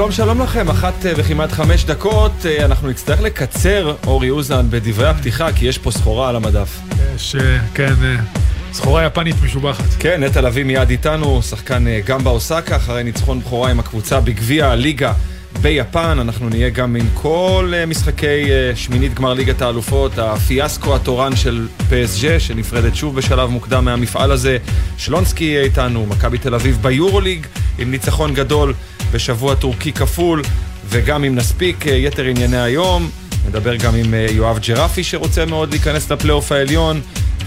שלום שלום לכם, אחת אה, וכמעט חמש דקות, אה, אנחנו נצטרך לקצר, אורי אוזן, בדברי הפתיחה, כי יש פה סחורה על המדף. יש, אה, כן, סחורה יפנית משובחת. כן, נטע לביא מיד איתנו, שחקן גם באוסקה, אחרי ניצחון בכורה עם הקבוצה בגביע הליגה ביפן. אנחנו נהיה גם עם כל משחקי שמינית גמר ליגת האלופות, הפיאסקו התורן של פסג'ה, שנפרדת שוב בשלב מוקדם מהמפעל הזה. שלונסקי יהיה איתנו, מכבי תל אביב ביורוליג, עם ניצחון גדול. בשבוע טורקי כפול, וגם אם נספיק אה, יתר ענייני היום, נדבר גם עם אה, יואב ג'רפי שרוצה מאוד להיכנס לפלייאוף העליון,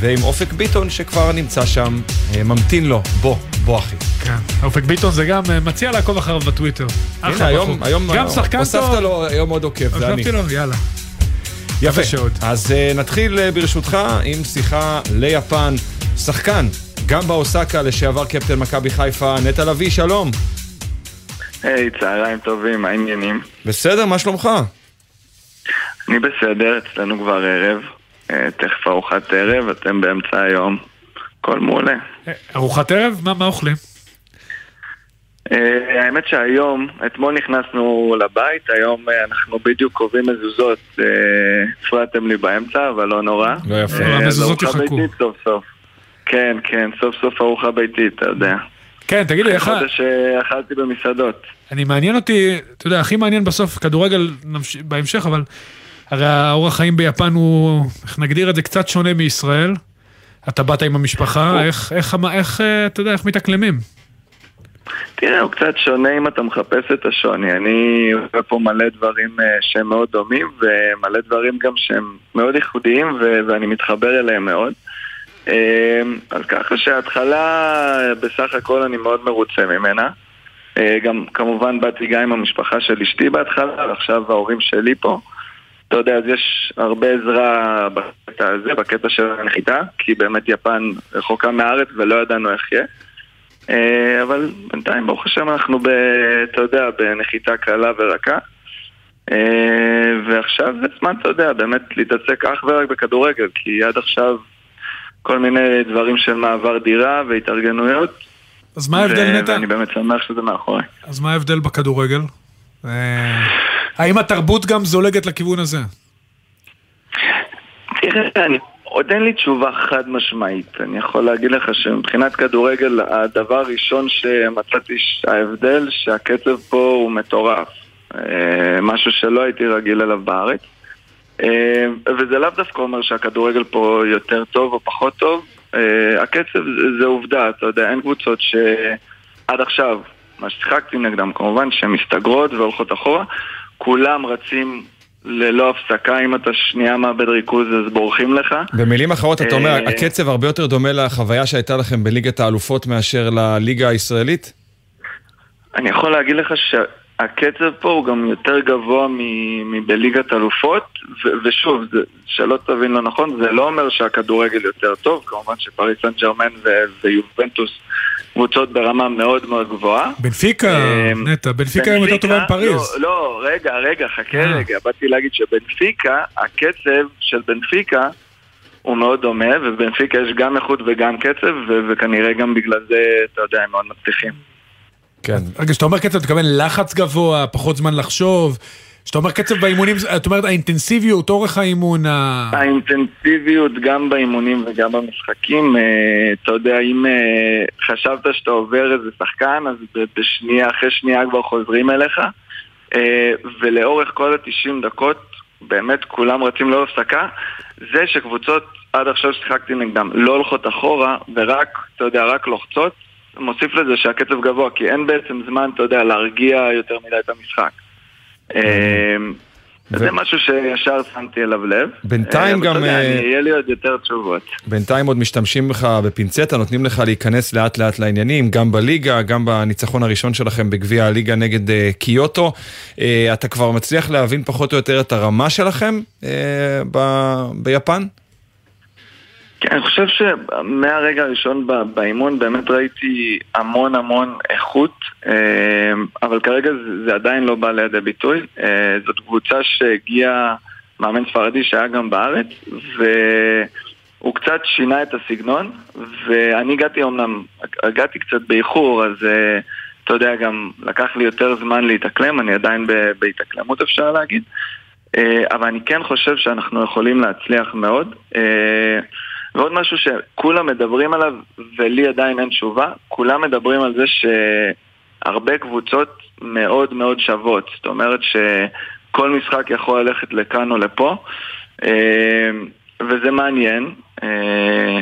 ועם אופק ביטון שכבר נמצא שם, אה, ממתין לו, בוא, בוא אחי. כן, אופק ביטון זה גם מציע לעקוב אחריו בטוויטר. הנה, היום, היום, גם שחקן טוב. הוספת לו היום עוד עוקב, זה אני. לו, יאללה. יפה, אז uh, נתחיל ברשותך עם שיחה ליפן. שחקן, גם באוסקה, לשעבר קפטן מכבי חיפה, נטע לביא, שלום. היי, hey, צהריים טובים, מה העניינים? בסדר, מה שלומך? אני בסדר, אצלנו כבר ערב, אה, תכף ארוחת ערב, אתם באמצע היום, הכל מעולה. אה, ארוחת ערב? מה, מה אוכלים? Uh, האמת שהיום, אתמול נכנסנו לבית, היום אנחנו בדיוק קובעים מזוזות, הפרעתם לי באמצע, אבל לא נורא. לא יפה, המזוזות יחכו. ארוחה ביתית סוף סוף. כן, כן, סוף סוף ארוחה ביתית, אתה יודע. כן, תגיד לי, איך... חודש שאכלתי במסעדות. אני מעניין אותי, אתה יודע, הכי מעניין בסוף, כדורגל בהמשך, אבל הרי האורח חיים ביפן הוא, איך נגדיר את זה, קצת שונה מישראל. אתה באת עם המשפחה, איך, איך, איך, אה, אתה יודע, איך מתאקלמים? תראה, הוא קצת שונה אם אתה מחפש את השוני. אני רואה פה מלא דברים אה, שהם מאוד דומים, ומלא דברים גם שהם מאוד ייחודיים, ואני מתחבר אליהם מאוד. אמ, אז ככה שההתחלה, בסך הכל אני מאוד מרוצה ממנה. אה, גם כמובן באתי גם עם המשפחה של אשתי בהתחלה, ועכשיו ההורים שלי פה. אתה יודע, אז יש הרבה עזרה בקטע הזה, בקטע של הנחיתה, כי באמת יפן רחוקה מהארץ ולא ידענו איך יהיה. אה, אבל בינתיים, ברוך השם, אנחנו, ב, אתה יודע, בנחיתה קלה ורכה. אה, ועכשיו זה זמן, אתה יודע, באמת להתעסק אך ורק בכדורגל, כי עד עכשיו כל מיני דברים של מעבר דירה והתארגנויות. אז מה ההבדל נטע? ואני באמת שמח שזה מאחורי. אז מה ההבדל בכדורגל? האם התרבות גם זולגת לכיוון הזה? תראה. עוד אין לי תשובה חד משמעית. אני יכול להגיד לך שמבחינת כדורגל, הדבר הראשון שמצאתי ההבדל, שהקצב פה הוא מטורף. אה, משהו שלא הייתי רגיל אליו בארץ. אה, וזה לאו דווקא אומר שהכדורגל פה יותר טוב או פחות טוב. אה, הקצב זה עובדה, אתה יודע, אין קבוצות שעד עכשיו, מה ששיחקתי נגדם כמובן, שהן מסתגרות והולכות אחורה, כולם רצים ללא הפסקה, אם אתה שנייה מאבד ריכוז אז בורחים לך. במילים אחרות אתה אומר, אה, הקצב הרבה יותר דומה לחוויה שהייתה לכם בליגת האלופות מאשר לליגה הישראלית? אני יכול להגיד לך ש... הקצב פה הוא גם יותר גבוה מבליגת אלופות, ושוב, זה, שלא תבין לא נכון, זה לא אומר שהכדורגל יותר טוב, כמובן שפריס סן ג'רמן ויובנטוס קבוצות ברמה מאוד מאוד גבוהה. בנפיקה, אמ, נטע, בנפיקה היום יותר טובה מפריז. לא, לא, רגע, רגע, חכה אה. רגע, באתי להגיד שבנפיקה, הקצב של בנפיקה הוא מאוד דומה, ובנפיקה יש גם איכות וגם קצב, וכנראה גם בגלל זה, אתה יודע, הם מאוד מצליחים. כן. רגע, כשאתה אומר קצב, אתה מתכוון לחץ גבוה, פחות זמן לחשוב. כשאתה אומר קצב באימונים, את אומרת האינטנסיביות, אורך האימון, ה... האינטנסיביות גם באימונים וגם במשחקים, אה, אתה יודע, אם אה, חשבת שאתה עובר איזה שחקן, אז בשנייה, אחרי שנייה כבר חוזרים אליך, אה, ולאורך כל ה-90 דקות, באמת כולם רצים לא הפסקה, זה שקבוצות עד עכשיו ששיחקתי נגדם לא הולכות אחורה, ורק, אתה יודע, רק לוחצות, מוסיף לזה שהקצב גבוה, כי אין בעצם זמן, אתה יודע, להרגיע יותר מדי את המשחק. אמ, זה משהו שישר שמתי אליו לב. בינתיים אה, גם... אה, יהיה לי עוד יותר תשובות. בינתיים עוד משתמשים לך בפינצטה, נותנים לך להיכנס לאט לאט לעניינים, גם בליגה, גם בניצחון הראשון שלכם בגביע הליגה נגד אה, קיוטו. אתה כבר מצליח להבין פחות או יותר את הרמה שלכם ביפן? כן, אני חושב שמהרגע הראשון באימון באמת ראיתי המון המון איכות, אה, אבל כרגע זה עדיין לא בא לידי ביטוי. אה, זאת קבוצה שהגיעה, מאמן ספרדי שהיה גם בארץ, והוא קצת שינה את הסגנון, ואני הגעתי אמנם, הגעתי קצת באיחור, אז... אה, אתה יודע, גם לקח לי יותר זמן להתאקלם, אני עדיין בהתאקלמות אפשר להגיד. אבל אני כן חושב שאנחנו יכולים להצליח מאוד. אה, ועוד משהו שכולם מדברים עליו, ולי עדיין אין תשובה, כולם מדברים על זה שהרבה קבוצות מאוד מאוד שוות. זאת אומרת שכל משחק יכול ללכת לכאן או לפה, אה, וזה מעניין.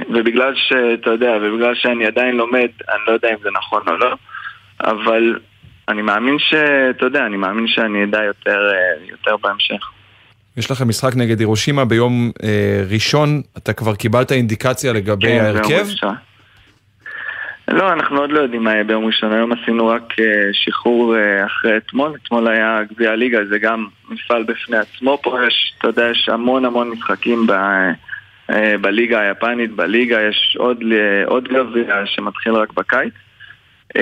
ובגלל שאתה יודע, ובגלל שאני עדיין לומד, אני לא יודע אם זה נכון או לא, אבל אני מאמין שאתה יודע, אני מאמין שאני אדע יותר, יותר בהמשך. יש לכם משחק נגד הירושימה ביום אה, ראשון, אתה כבר קיבלת אינדיקציה לגבי כן, ההרכב? לא, אנחנו עוד לא יודעים מה יהיה ביום ראשון, היום עשינו רק uh, שחרור uh, אחרי אתמול, אתמול היה גביע הליגה, זה גם מפעל בפני עצמו פה, יש, אתה יודע, יש המון המון משחקים ב, uh, בליגה היפנית, בליגה יש עוד, uh, עוד גביע שמתחיל רק בקיץ. Uh,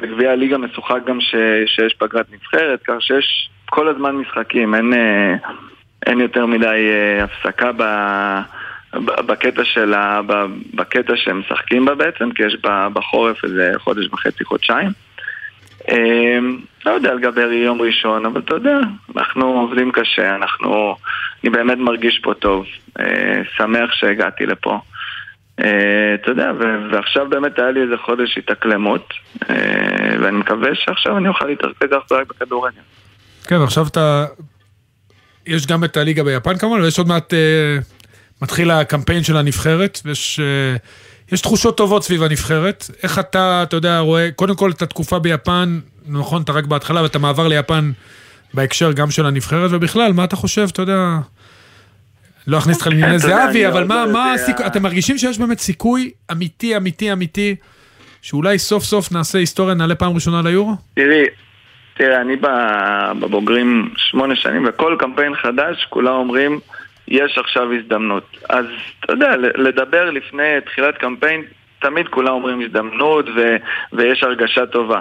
וגביע הליגה משוחק גם ש, שיש פגרת נבחרת, כך שיש כל הזמן משחקים, אין, אה, אין יותר מדי אה, הפסקה ב... בקטע של ה... בקטע שהם משחקים בה בעצם, כי יש בחורף איזה חודש וחצי, חודשיים. אה, לא יודע לגבי יום ראשון, אבל אתה יודע, אנחנו עובדים קשה, אנחנו... אני באמת מרגיש פה טוב, שמח שהגעתי לפה. אתה יודע, ועכשיו באמת היה לי איזה חודש התאקלמות, ואני מקווה שעכשיו אני אוכל להתרכז אך ורק בכדורגל. כן, עכשיו אתה... יש גם את הליגה ביפן כמובן, ויש עוד מעט... אה, מתחיל הקמפיין של הנבחרת, ויש... אה, יש תחושות טובות סביב הנבחרת. איך אתה, אתה יודע, רואה, קודם כל את התקופה ביפן, נכון, אתה רק בהתחלה, ואת המעבר ליפן בהקשר גם של הנבחרת, ובכלל, מה אתה חושב, אתה יודע... לא אכניס אותך לענייני זהבי, אבל מה, מה הסיכוי, אתם מרגישים שיש באמת סיכוי אמיתי, אמיתי, אמיתי, שאולי סוף סוף נעשה היסטוריה, נעלה פעם ראשונה ליורו? תראי, תראה, אני בבוגרים שמונה שנים, וכל קמפיין חדש, כולם אומרים, יש עכשיו הזדמנות. אז אתה יודע, לדבר לפני תחילת קמפיין, תמיד כולם אומרים הזדמנות ו- ויש הרגשה טובה.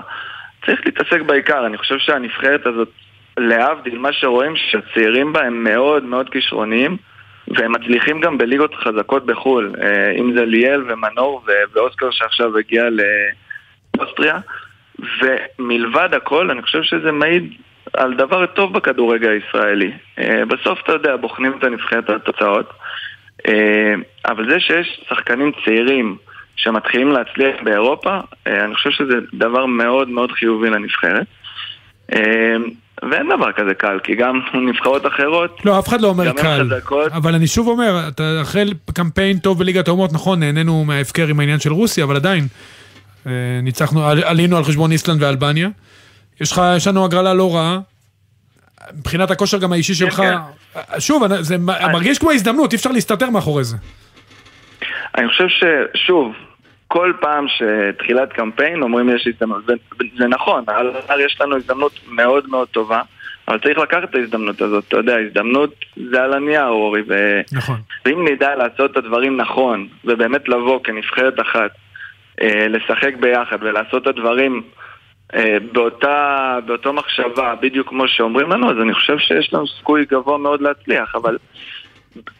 צריך להתעסק בעיקר, אני חושב שהנבחרת הזאת, להבדיל, מה שרואים שהצעירים בה הם מאוד מאוד כישרוניים והם מצליחים גם בליגות חזקות בחו"ל, אה, אם זה ליאל ומנור ואוסקר שעכשיו הגיע לאוסטריה. ומלבד הכל, אני חושב שזה מעיד על דבר טוב בכדורגל הישראלי. אה, בסוף, אתה יודע, בוחנים את הנבחרת התוצאות, אה, אבל זה שיש שחקנים צעירים שמתחילים להצליח באירופה, אה, אני חושב שזה דבר מאוד מאוד חיובי לנבחרת. ואין דבר כזה קל, כי גם נבחרות אחרות... לא, אף אחד לא אומר קל. חזקות. אבל אני שוב אומר, אתה אחרי קמפיין טוב בליגת האומות, נכון, נהנינו מההפקר עם העניין של רוסיה, אבל עדיין, ניצחנו, עלינו על חשבון איסלנד ואלבניה. יש לך, יש לנו הגרלה לא רעה. מבחינת הכושר גם האישי שלך, כן, כן. שוב, זה מרגיש כמו הזדמנות, אי אפשר להסתתר מאחורי זה. אני חושב ששוב, כל פעם שתחילת קמפיין אומרים יש הזדמנות, זה נכון, על יש לנו הזדמנות מאוד מאוד טובה, אבל צריך לקחת את ההזדמנות הזאת, אתה יודע, הזדמנות זה על הנייר, אורי, ו... נכון. ואם נדע לעשות את הדברים נכון, ובאמת לבוא כנבחרת אחת, לשחק ביחד ולעשות את הדברים אה, באותה, באותו מחשבה, בדיוק כמו שאומרים לנו, אז אני חושב שיש לנו סיכוי גבוה מאוד להצליח, אבל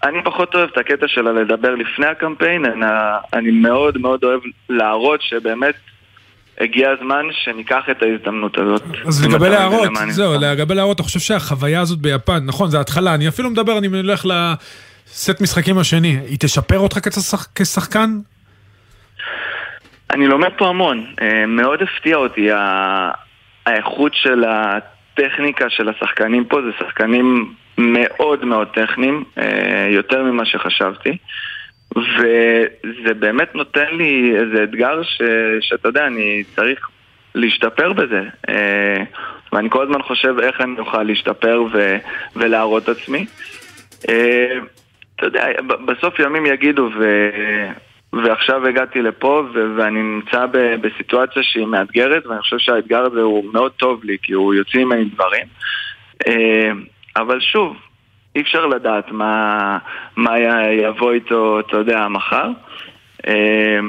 אני פחות אוהב את הקטע של לדבר לפני הקמפיין, אני, אני מאוד מאוד אוהב להראות שבאמת הגיע הזמן שניקח את ההזדמנות הזאת. אז לגבי להראות, זהו, לגבי להראות, אתה חושב שהחוויה הזאת ביפן, נכון, זה התחלה, אני אפילו מדבר, אני הולך לסט משחקים השני, היא תשפר אותך כשחקן? אני לומד פה המון. אה, מאוד הפתיע אותי האיכות של הטכניקה של השחקנים פה, זה שחקנים מאוד מאוד טכניים, אה, יותר ממה שחשבתי. וזה באמת נותן לי איזה אתגר ש, שאתה יודע, אני צריך להשתפר בזה. אה, ואני כל הזמן חושב איך אני אוכל להשתפר ו, ולהראות את עצמי. אתה יודע, בסוף ימים יגידו, ו, ועכשיו הגעתי לפה ו- ואני נמצא ב- בסיטואציה שהיא מאתגרת ואני חושב שהאתגר הזה הוא מאוד טוב לי כי הוא יוצא ממני דברים. אה, אבל שוב, אי אפשר לדעת מה, מה יבוא איתו, אתה יודע, מחר. אה,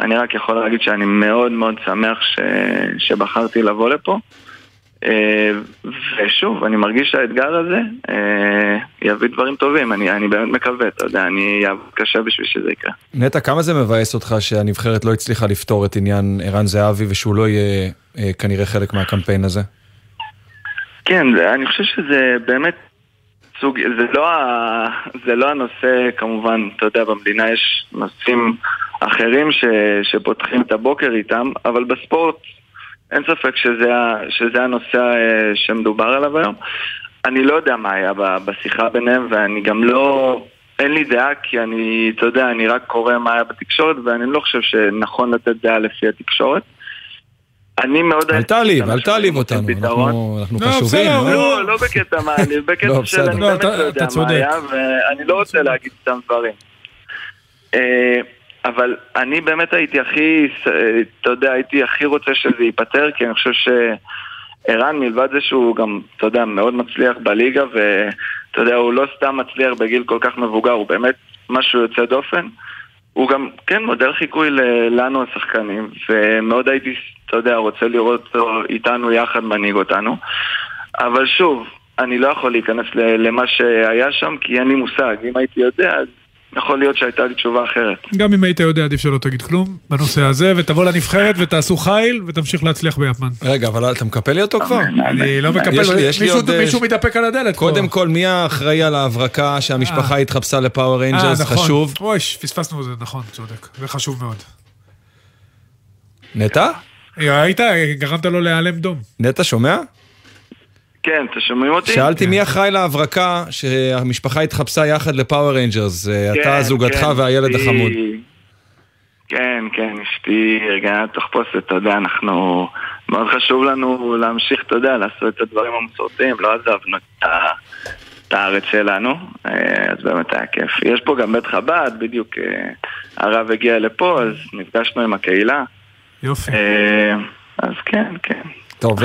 אני רק יכול להגיד שאני מאוד מאוד שמח ש- שבחרתי לבוא לפה ושוב, אני מרגיש שהאתגר הזה אה, יביא דברים טובים, אני, אני באמת מקווה, אתה יודע, אני אעבוד קשה בשביל שזה יקרה. נטע, כמה זה מבאס אותך שהנבחרת לא הצליחה לפתור את עניין ערן זהבי ושהוא לא יהיה אה, כנראה חלק מהקמפיין הזה? כן, אני חושב שזה באמת סוג, זה לא, ה, זה לא הנושא, כמובן, אתה יודע, במדינה יש נושאים אחרים ש, שפותחים את הבוקר איתם, אבל בספורט אין ספק שזה, שזה הנושא אה, שמדובר עליו היום. אני לא יודע מה היה בשיחה ביניהם, ואני גם לא... אין לי דעה, כי אני, אתה יודע, אני רק קורא מה היה בתקשורת, ואני לא חושב שנכון לתת דעה לפי התקשורת. אני מאוד... אל תעליב, אל תעליב אותנו, אנחנו לא, חשובים. לא? לא, לא בקטע מה, אני בקטע לא, של אני באמת לא יודע מה היה, ואני לא רוצה להגיד סתם דברים. אה, אבל אני באמת הייתי הכי, אתה יודע, הייתי הכי רוצה שזה ייפתר, כי אני חושב שערן, מלבד זה שהוא גם, אתה יודע, מאוד מצליח בליגה, ואתה יודע, הוא לא סתם מצליח בגיל כל כך מבוגר, הוא באמת משהו יוצא דופן. הוא גם, כן, מודל חיקוי לנו השחקנים, ומאוד הייתי, אתה יודע, רוצה לראות אותו איתנו יחד מנהיג אותנו. אבל שוב, אני לא יכול להיכנס למה שהיה שם, כי אין לי מושג. אם הייתי יודע, אז יכול להיות שהייתה לי תשובה אחרת. גם אם היית יודע, עדיף שלא תגיד כלום בנושא הזה, ותבוא לנבחרת ותעשו חיל, ותמשיך להצליח ביפן. רגע, אבל אתה מקפל לי אותו כבר? אני לא מקפל, מישהו מתדפק על הדלת. קודם כל, מי האחראי על ההברקה שהמשפחה אה. התחפשה ל Power Rangers? אה, נכון. חשוב. אוי, פספסנו את זה, נכון, צודק. זה חשוב מאוד. נטע? היית, גרמת לו להיאלם דום. נטע, שומע? כן, אתם שומעים אותי? שאלתי מי אחראי להברקה שהמשפחה התחפשה יחד ל Power Rangers, כן, אתה, זוגתך כן, והילד החמוד. כן, כן, אשתי ארגנה תחפושת, אתה יודע, אנחנו... מאוד חשוב לנו להמשיך, אתה יודע, לעשות את הדברים המסורתיים, לא עזבנו את הארץ שלנו, אה, אז באמת היה כיף. יש פה גם בית חב"ד, בדיוק אה, הרב הגיע לפה, אז נפגשנו עם הקהילה. יופי. אה, אז כן, כן. טוב,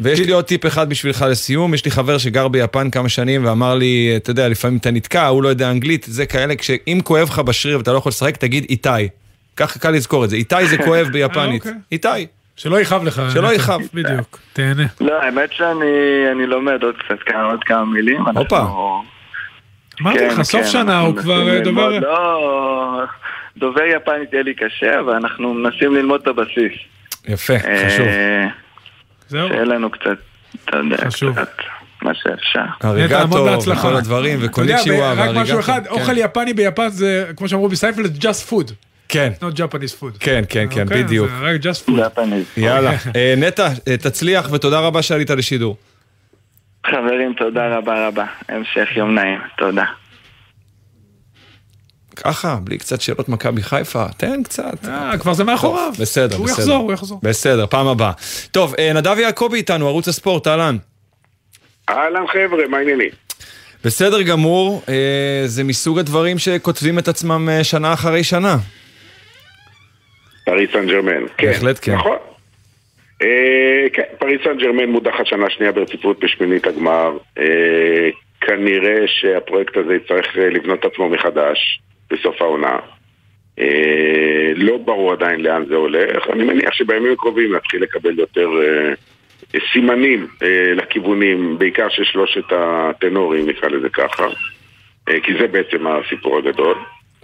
ויש לי עוד טיפ אחד בשבילך לסיום, יש לי חבר שגר ביפן כמה שנים ואמר לי, אתה יודע, לפעמים אתה נתקע, הוא לא יודע אנגלית, זה כאלה, אם כואב לך בשריר ואתה לא יכול לשחק, תגיד איתי. ככה קל לזכור את זה, איתי זה כואב ביפנית. אה, אוקיי. איתי. שלא יכאב לך. שלא יכאב. בדיוק, תהנה. לא, האמת שאני לומד עוד קצת כמה, עוד כמה מילים. הופה. אמרתי כן, לך, סוף כן, שנה הוא כבר דובר... לא, דובר יפנית יהיה לי קשה, אבל אנחנו מנסים ללמוד את הבסיס. יפה, חשוב. אה, זהו. שיהיה לנו קצת, אתה יודע, חשוב. קצת. מה שאפשר. אריגטו וכל הדברים, וקוניצ'יווה ואריגטו. רק משהו אחד, אוכל כן. יפני ביפן זה, כמו שאמרו בסייפלד, just food. כן. not Japanese food. כן, כן, כן, אוקיי, בדיוק. זה רק just food. יאללה. אה, נטע, אה, תצליח ותודה רבה שעלית לשידור. חברים, תודה רבה רבה. המשך יום נעים. תודה. ככה, בלי קצת שאלות מכבי חיפה, תן קצת. אה, כבר זה מאחוריו. בסדר, הוא בסדר. יחזור, הוא יחזור. בסדר, פעם הבאה. טוב, אה, נדב יעקבי איתנו, ערוץ הספורט, אהלן. אהלן חבר'ה, מה העניינים? בסדר גמור, אה, זה מסוג הדברים שכותבים את עצמם אה, שנה אחרי שנה. פריס סן ג'רמן, כן. בהחלט כן. נכון. כן, פריס סן ג'רמן מודחת שנה שנייה ברציפות בשמינית הגמר. כנראה שהפרויקט הזה יצטרך לבנות את עצמו מחדש. בסוף העונה. אה, לא ברור עדיין לאן זה הולך, אני מניח שבימים הקרובים נתחיל לקבל יותר אה, סימנים אה, לכיוונים, בעיקר של שלושת הטנורים, נקרא לזה ככה, כי זה בעצם הסיפור הגדול.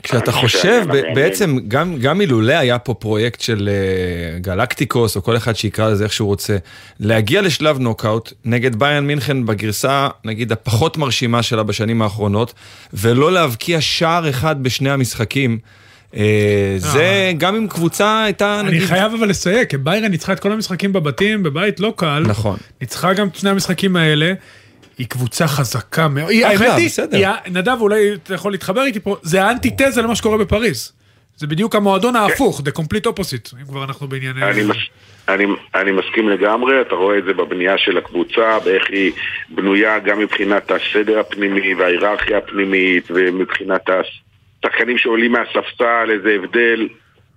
כשאתה חושב, בעצם גם, גם אילולא היה פה פרויקט של uh, גלקטיקוס, או כל אחד שיקרא לזה איך שהוא רוצה, להגיע לשלב נוקאוט נגד ביין מינכן בגרסה, נגיד, הפחות מרשימה שלה בשנים האחרונות, ולא להבקיע שער אחד בשני המשחקים. Uh, זה אה. גם אם קבוצה הייתה נגיד... אני חייב אבל לסייג, כי ביירן ניצחה את כל המשחקים בבתים, בבית לא קל. נכון. ניצחה גם את שני המשחקים האלה. היא קבוצה חזקה מאוד. האמת היא, נדב, אולי אתה יכול להתחבר איתי פה, זה האנטיתזה למה שקורה בפריז. זה בדיוק המועדון כן. ההפוך, the complete opposite, אם כבר אנחנו בענייני... אני, אני, אני מסכים לגמרי, אתה רואה את זה בבנייה של הקבוצה, באיך היא בנויה גם מבחינת הסדר הפנימי וההיררכיה הפנימית, ומבחינת השחקנים שעולים מהספסל, איזה הבדל.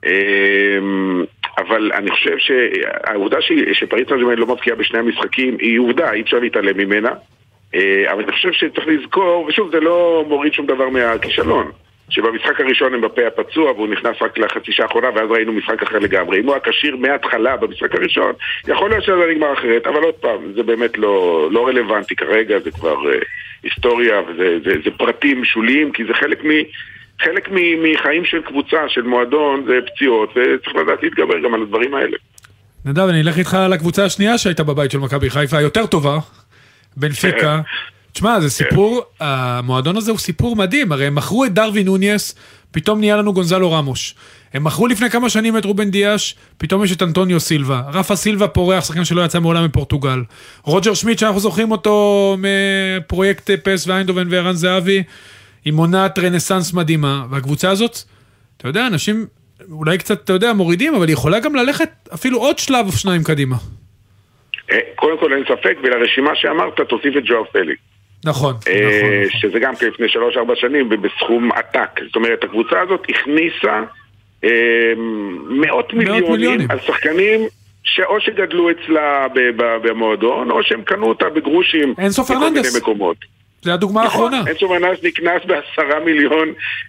אמ, אבל אני חושב שהעובדה שפריס סן לא מבקיעה בשני המשחקים היא עובדה, אי אפשר להתעלם ממנה. אה, אבל אני חושב שצריך לזכור, ושוב, זה לא מוריד שום דבר מהכישלון. שבמשחק הראשון הם בפה הפצוע והוא נכנס רק לחצי שעה האחרונה ואז ראינו משחק אחר לגמרי. אם הוא היה כשיר מההתחלה במשחק הראשון, יכול להיות שזה נגמר אחרת, אבל עוד פעם, זה באמת לא, לא רלוונטי כרגע, זה כבר uh, היסטוריה וזה זה, זה פרטים שוליים, כי זה חלק מ... חלק מחיים של קבוצה, של מועדון, זה פציעות, וצריך לדעת להתגבר גם על הדברים האלה. נדב, אני אלך איתך לקבוצה השנייה שהייתה בבית של מכבי חיפה, היותר טובה, בנפיקה. תשמע, זה סיפור, המועדון הזה הוא סיפור מדהים, הרי הם מכרו את דרווין נוניאס, פתאום נהיה לנו גונזלו רמוש. הם מכרו לפני כמה שנים את רובן דיאש, פתאום יש את אנטוניו סילבה. רפה סילבה פורח, שחקן שלא יצא מעולם מפורטוגל. רוג'ר שמיט, שאנחנו זוכרים אותו מפרויקט פס ואיינדובן וערן זהבי, עם עונת רנסאנס מדהימה. והקבוצה הזאת, אתה יודע, אנשים אולי קצת, אתה יודע, מורידים, אבל היא יכולה גם ללכת אפילו עוד שלב או שניים קדימה. אה, קודם כל אין ספק, ולרשימה שאמרת תוסיף את ג'ואב פלי. נכון, אה, נכון, נכון. שזה גם כן לפני 3-4 שנים בסכום עתק. זאת אומרת, הקבוצה הזאת הכניסה אה, מאות מיליונים. על שחקנים שאו שגדלו אצלה במועדון, או שהם קנו אותה בגרושים. אנזו בכל פרננדס. זה הדוגמה נכון, האחרונה. אנזו פרננדס נקנה בעשרה מיליון,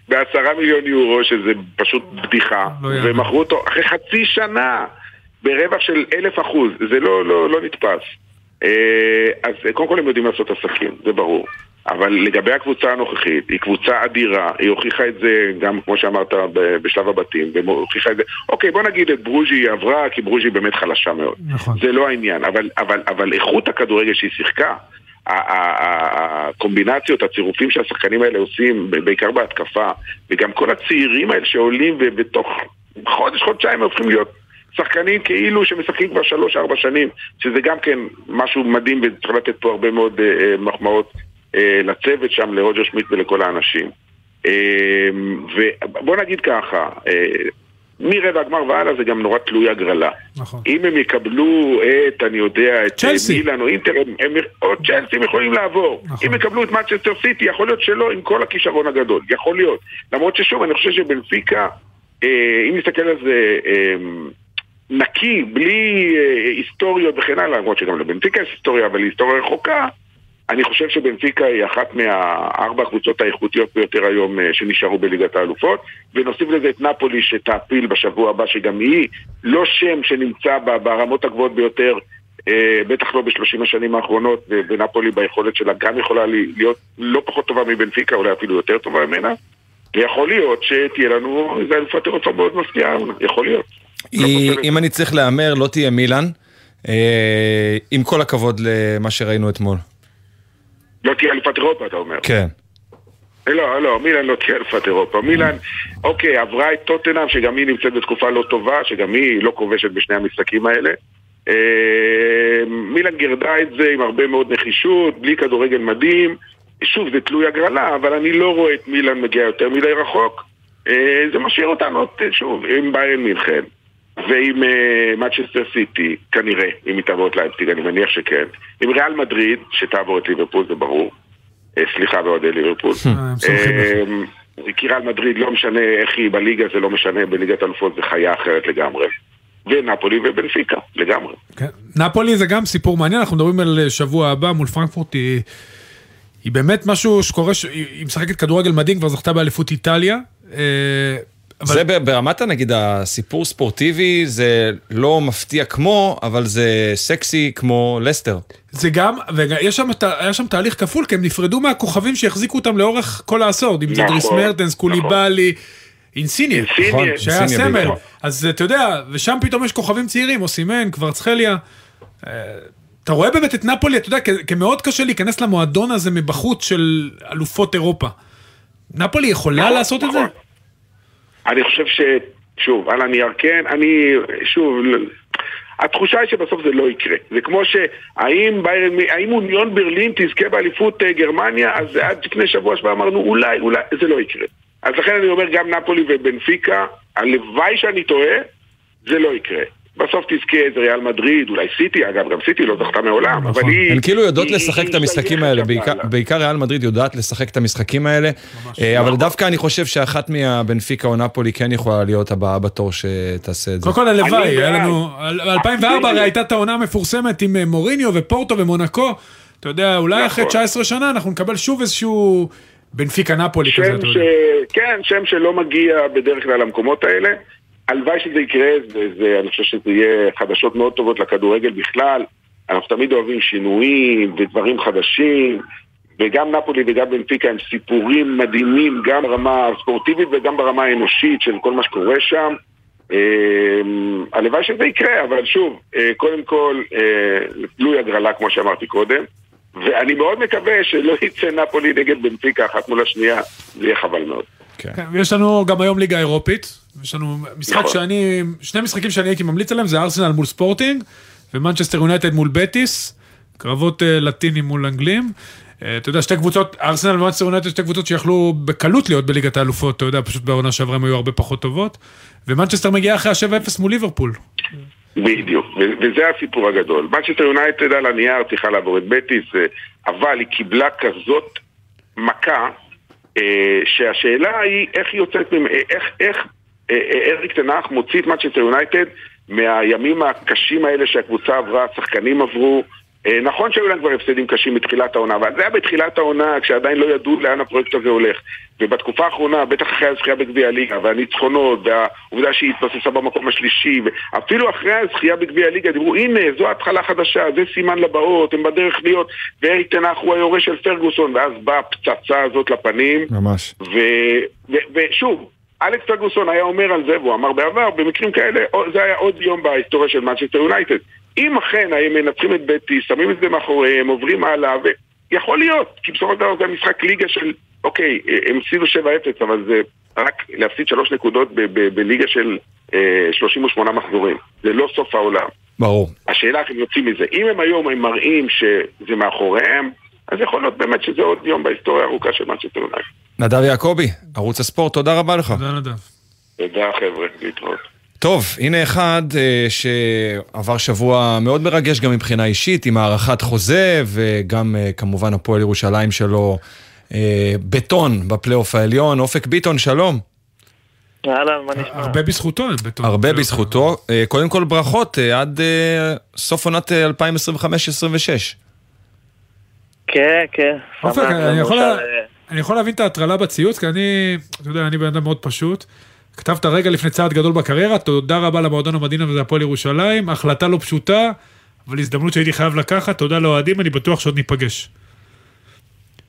בעשרה מיליון יורו, שזה פשוט בדיחה. לא. ומכרו אותו אחרי חצי שנה ברווח של אלף אחוז. זה לא, לא, לא נתפס. אה, אז קודם כל הם יודעים לעשות עסקים, זה ברור. אבל לגבי הקבוצה הנוכחית, היא קבוצה אדירה, היא הוכיחה את זה גם, כמו שאמרת, בשלב הבתים, והוכיחה את זה, אוקיי, בוא נגיד את ברוז'י היא עברה, כי ברוז'י באמת חלשה מאוד. נכון. זה לא העניין, אבל, אבל, אבל איכות הכדורגל שהיא שיחקה, הקומבינציות, הצירופים שהשחקנים האלה עושים, בעיקר בהתקפה, וגם כל הצעירים האלה שעולים ובתוך חודש, חודשיים הם הופכים להיות שחקנים כאילו שמשחקים כבר שלוש-ארבע שנים, שזה גם כן משהו מדהים וצריך לתת פה הרבה מאוד אה, אה, מחמאות אה, לצוות שם, לרוג'ר שמיט ולכל האנשים. אה, ובוא נגיד ככה, אה, מרבע הגמר והלאה זה גם נורא תלוי הגרלה. נכון. אם הם יקבלו את, אני יודע, את צ'לסי. מילאן או אינטר, הם, הם, או צ'לסי הם יכולים לעבור. נכון. אם יקבלו את מצ'סטר סיטי, יכול להיות שלא עם כל הכישרון הגדול. יכול להיות. למרות ששוב, אני חושב שבנפיקה, אה, אם נסתכל על זה אה, נקי, בלי אה, היסטוריות וכן הלאה, למרות שגם לבנפיקה יש היסטוריה, אבל היסטוריה רחוקה, אני חושב שבנפיקה היא אחת מהארבע הקבוצות האיכותיות ביותר היום אה, שנשארו בליגת האלופות. ונוסיף לזה את נפולי שתעפיל בשבוע הבא שגם היא לא שם שנמצא ברמות הגבוהות ביותר אה, בטח לא בשלושים השנים האחרונות ונפולי ביכולת שלה גם יכולה להיות לא פחות טובה מבנפיקה אולי אפילו יותר טובה ממנה. ויכול להיות שתהיה לנו איזה אלופת אירופה מאוד מפתיעה, יכול להיות. לא היא, אם אני צריך להמר, לא תהיה מילאן, אה, עם כל הכבוד למה שראינו אתמול. לא תהיה אלופת אירופה אתה אומר. כן. לא, לא, מילאן לא תהיה אלופת אירופה. מילאן, אוקיי, עברה את טוטנאם, שגם היא נמצאת בתקופה לא טובה, שגם היא לא כובשת בשני המשחקים האלה. אה, מילאן גירדה את זה עם הרבה מאוד נחישות, בלי כדורגל מדהים. שוב, זה תלוי הגרלה, אבל אני לא רואה את מילאן מגיע יותר מדי רחוק. אה, זה משאיר אותנו, שוב, עם ביירן מינכן. ועם מצ'סטר סיטי, כנראה, אם היא תעבור את לייפציג, אני מניח שכן. עם ריאל מדריד, שתעבור את ליברפול, זה ברור. אה, סליחה באוהדי ליברפול. אה, כי ריאל מדריד לא משנה איך היא בליגה, זה לא משנה, בליגת אלופות זה חיה אחרת לגמרי. ונפולי ובנפיקה, לגמרי. כן. נפולי זה גם סיפור מעניין, אנחנו מדברים על אה, שבוע הבא מול פרנקפורט, היא, היא באמת משהו שקורה, ש... היא משחקת כדורגל מדהים, כבר זכתה באליפות איטליה. אבל זה ברמת, נגיד, הסיפור ספורטיבי, זה לא מפתיע כמו, אבל זה סקסי כמו לסטר. זה גם, ויש שם, היה שם תהליך כפול, כי הם נפרדו מהכוכבים שהחזיקו אותם לאורך כל העשור, אם זה נכון, דריס מרטנס, נכון. אינסיניה, אינסיני, אינסיני, נכון, שהיה סמל. אז אתה יודע, ושם פתאום יש כוכבים צעירים, אוסימן, קוורצחליה. אה, אתה רואה באמת את נפולי, אתה יודע, כמאוד קשה להיכנס למועדון הזה מבחוץ של אלופות אירופה. נפולי יכולה לעשות את זה? אני חושב ש... שוב, על הנייר כן, אני... שוב, התחושה היא שבסוף זה לא יקרה. זה כמו שהאם ביירן, האם אוניון ברלין תזכה באליפות אה, גרמניה, אז עד לפני שבוע שבא אמרנו אולי, אולי, זה לא יקרה. אז לכן אני אומר גם נפולי ובנפיקה, הלוואי שאני טועה, זה לא יקרה. בסוף תזכה איזה ריאל מדריד, אולי סיטי, אגב, גם סיטי לא זכתה מעולם, נכון. אבל היא... הן כאילו יודעות היא- לשחק היא את המשחקים האלה, בעיקר-. בעיקר ריאל מדריד יודעת לשחק את המשחקים האלה, אה, אבל דווקא אני חושב שאחת מהבנפיקה או נפולי כן יכולה להיות הבאה בתור שתעשה את זה. קודם כל הלוואי, היה. לנו, ב-2004 הרי הייתה את העונה המפורסמת עם אה, מוריניו ופורטו ומונקו, אתה יודע, אולי אחרי נכון. 19 שנה אנחנו נקבל שוב איזשהו בנפיקה נפולי כזה, אתה ש... יודע. כן, שם שלא מגיע בדרך כלל למקומות האלה. הלוואי שזה יקרה, וזה, אני חושב שזה יהיה חדשות מאוד טובות לכדורגל בכלל. אנחנו תמיד אוהבים שינויים ודברים חדשים, וגם נפולי וגם בנפיקה הם סיפורים מדהימים, גם ברמה הספורטיבית וגם ברמה האנושית של כל מה שקורה שם. אה, הלוואי שזה יקרה, אבל שוב, אה, קודם כל, אה, תלוי הגרלה כמו שאמרתי קודם. ואני מאוד מקווה שלא יצא נפולי נגד בנפיקה אחת מול השנייה, זה יהיה חבל מאוד. כן, ויש לנו גם היום ליגה אירופית, יש לנו משחק נכון. שאני, שני משחקים שאני הייתי ממליץ עליהם, זה ארסנל מול ספורטינג, ומנצ'סטר יונייטד מול בטיס, קרבות אה, לטינים מול אנגלים. אה, אתה יודע, שתי קבוצות, ארסנל ומנצ'סטר יונייטד שתי קבוצות שיכלו בקלות להיות בליגת האלופות, אתה יודע, פשוט בעונה שעברה הם היו הרבה פחות טובות. ומנצ'סטר מגיעה אחרי ה-7-0 מול ליברפול. בדיוק, וזה הסיפור הגדול. מנצ'סטר יונייטד על הנייר צריכה לעבור את בטיס, אה, אבל היא קיבלה כזאת מכה, שהשאלה היא איך היא יוצאת, איך, איך אריק תנח מוציא את מנצ'סטר יונייטד מהימים הקשים האלה שהקבוצה עברה, השחקנים עברו. אה, נכון שהיו להם כבר הפסדים קשים בתחילת העונה, אבל זה היה בתחילת העונה כשעדיין לא ידעו לאן הפרויקט הזה הולך. ובתקופה האחרונה, בטח אחרי הזכייה בגביע הליגה, והניצחונות, והעובדה שהיא התבססה במקום השלישי, ואפילו אחרי הזכייה בגביע הליגה, דיברו, הנה, זו התחלה חדשה, זה סימן לבאות, הם בדרך להיות, ואריק תנח הוא היורש של פרגוסון, ואז באה הפצצה הזאת לפנים, ממש. ו- ו- ושוב, אלכס פרגוסון היה אומר על זה, והוא אמר בעבר, במקרים כאלה, זה היה עוד יום בהיסטוריה של מנצ'סטר יונייטד. אם אכן הם מנצחים את בטיס, שמים את זה מאחוריהם, עוברים הלאה, ויכול להיות, כי בסופו של דבר זה משחק ליגה של, אוקיי, הם הפסידו 7-0, אבל זה רק להפסיד שלוש נקודות ב- ב- בליגה של אה, 38 מחזורים. זה לא סוף העולם. ברור. השאלה איך הם יוצאים מזה. אם הם היום הם מראים שזה מאחוריהם, אז יכול להיות באמת שזה עוד יום בהיסטוריה הארוכה של מנצ'סטר יונייטד. נדב יעקבי, ערוץ הספורט, תודה רבה לך. תודה נדב. תודה חבר'ה, להתראות. טוב, הנה אחד אה, שעבר שבוע מאוד מרגש גם מבחינה אישית, עם הארכת חוזה, וגם אה, כמובן הפועל ירושלים שלו אה, בטון בפלייאוף העליון. אופק ביטון, שלום. אהלן, מה נשמע? הרבה בזכותו, הם בטוח. הרבה בזכותו. אה, קודם כל ברכות אה, עד אה, סוף עונת אה, 2025-2026. כן, כן. אופק, אני יכול אה, אני יכול להבין את ההטרלה בציוץ, כי אני, אתה יודע, אני בן אדם מאוד פשוט. כתבת רגע לפני צעד גדול בקריירה, תודה רבה למועדון המדינה וזה הפועל ירושלים, החלטה לא פשוטה, אבל הזדמנות שהייתי חייב לקחת, תודה לאוהדים, אני בטוח שעוד ניפגש.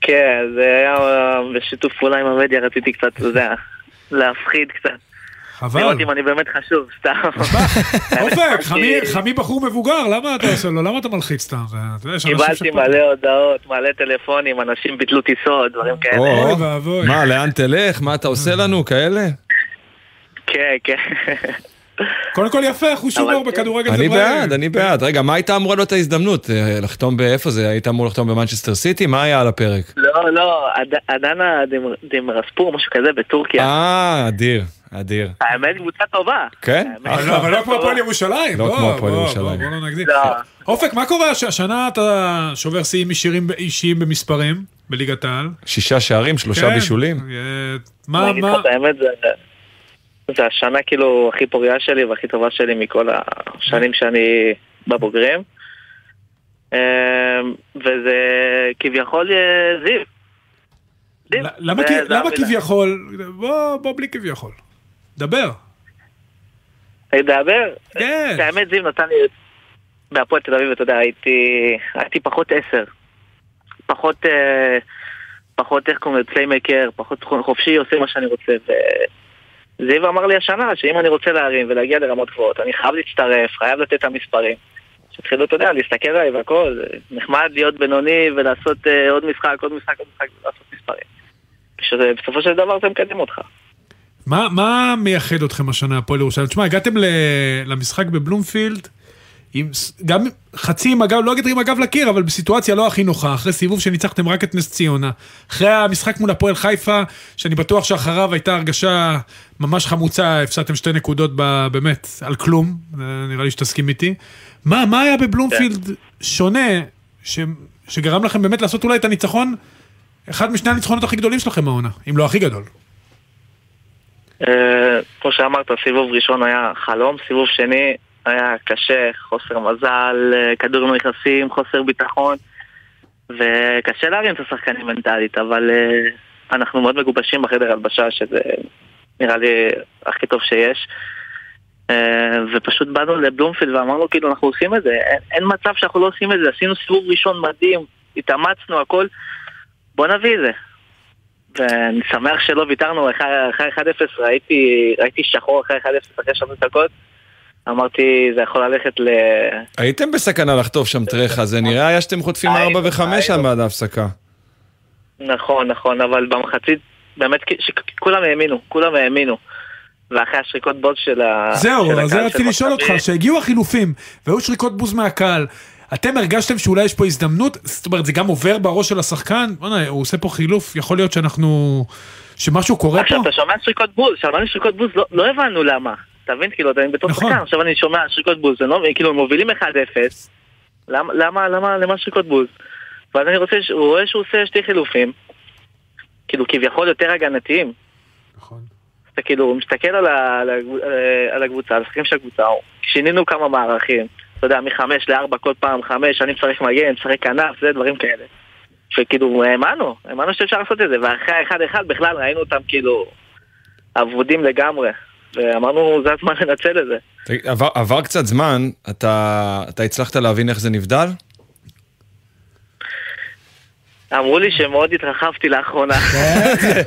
כן, זה היה אה, בשיתוף פעולה עם המדיה, רציתי קצת, אתה יודע, להפחיד קצת. חבל. לראות אם אני באמת חשוב, סתם. אופק, חמי- חמי בחור מבוגר, למה אתה עושה לו? למה אתה מלחיץ סתם? קיבלתי מלא הודעות, מלא טלפונים, אנשים ביטלו טיסות, דברים כאלה. או, אוי ואבוי. מה, לאן תלך? מה אתה עושה לנו? כאלה? כן, כן. קודם כל יפה, חוש אבל הומור כן. בכדורגל זה אני בעיה. בעד, אני בעד. רגע, מה הייתה אמורה להיות ההזדמנות? אה, לחתום באיפה זה? היית אמור לחתום במנצ'סטר סיטי? מה היה על הפרק? לא, לא, דמר- דמרספור, משהו כזה, בטורקיה. אה, אדיר, אדיר. האמת, קבוצה טובה. כן? אבל לא- אבל לא כמו. הפועל ירושלים. לא בוא, כמו הפועל ירושלים. בוא, לא נגזים. לא. אופק, מה קורה? הש- השנה אתה שובר שיאים אישיים- במספרים בליגת העל. שישה שערים, שלושה כן. בישולים. אה, מה, מה, זה, זה השנה כאילו הכי פוריה שלי והכי טובה שלי מכל השנים שאני בבוגרים. אמ, וזה כביכול אה, זיו. למה. כביכול? בוא בלי כביכול. דבר. לדבר? כן. האמת זיו נתן לי... בהפועל תל אביב, אתה יודע, הייתי, הייתי פחות עשר. פחות, אה, פחות איך קוראים לזה, פליימקר, פחות חופשי, עושה מה שאני רוצה. וזיו אמר לי השנה שאם אני רוצה להרים ולהגיע לרמות גבוהות, אני חייב להצטרף, חייב לתת את המספרים. שהתחילו, אתה יודע, להסתכל עליי והכל, נחמד להיות בינוני ולעשות אה, עוד משחק, עוד משחק, עוד משחק, ולעשות מספרים. כשבסופו של דבר זה מקדם אותך. מה, מה מייחד אתכם השנה, הפועל ירושלים? תשמע, הגעתם למשחק בבלומפילד, עם, גם חצי עם הגב, לא אגיד עם הגב לקיר, אבל בסיטואציה לא הכי נוחה, אחרי סיבוב שניצחתם רק את נס ציונה. אחרי המשחק מול הפועל חיפה, שאני בטוח שאחריו הייתה הרגשה ממש חמוצה, הפסדתם שתי נקודות ב, באמת, על כלום, אה, נראה לי שתסכים איתי. מה, מה היה בבלומפילד שונה, ש, שגרם לכם באמת לעשות אולי את הניצחון, אחד משני הניצחונות הכי גדולים שלכם העונה, אם לא הכי גדול. אה, כמו שאמרת, סיבוב ראשון היה חלום, סיבוב שני היה קשה, חוסר מזל, אה, כדורים נכנסים, חוסר ביטחון, וקשה להרים את השחקנים מנטלית, אבל אה, אנחנו מאוד מגובשים בחדר הלבשה, שזה נראה לי הכי טוב שיש. ופשוט באנו לבלומפילד ואמרנו כאילו אנחנו עושים את זה, אין, אין מצב שאנחנו לא עושים את זה, עשינו סיבוב ראשון מדהים, התאמצנו הכל, בוא נביא את זה. ואני שמח שלא ויתרנו, אחרי 1-0 ראיתי, ראיתי שחור אחרי 1-0 אחרי שלוש דקות. אמרתי, זה יכול ללכת ל... הייתם בסכנה לחטוף שם טרחה, זה נראה היה שאתם חוטפים 4 ו-5 שם עד ההפסקה. נכון, נכון, אבל במחצית, באמת, כולם האמינו, כולם האמינו. ואחרי השריקות בוז של הקהל... זהו, אז זה רציתי לשאול אותך, שהגיעו החילופים, והיו שריקות בוז מהקהל, אתם הרגשתם שאולי יש פה הזדמנות? זאת אומרת, זה גם עובר בראש של השחקן? בוא'נה, הוא עושה פה חילוף, יכול להיות שאנחנו... שמשהו קורה פה? עכשיו, אתה שומע שריקות בוז, שמענו שריקות בוז, לא, לא הבנו למה. אתה מבין? כאילו, אתה בתור נכון. שחקן, עכשיו אני שומע שריקות בוז, לא, כאילו, הם מובילים 1-0, למה, למה, למה, למה שריקות בוז? ואז אני רוצה, הוא רואה שהוא עושה שתי חילופים, כאילו, כביכול יותר הגנתיים. נכון. אתה כאילו מסתכל על, ה, על הקבוצה, על השחקנים של הקבוצה, שינינו כמה מערכים. אתה יודע, מחמש לארבע כל פעם חמש, אני משחק מגן, משחק כנף, זה דברים כאלה. וכאילו, האמנו, האמנו שאפשר לעשות את זה, ואחרי האחד אחד בכלל ראינו אותם כאילו אבודים לגמרי. ואמרנו, זה הזמן לנצל את זה. עבר, עבר קצת זמן, אתה, אתה הצלחת להבין איך זה נבדל? אמרו לי שמאוד התרחבתי לאחרונה. כן.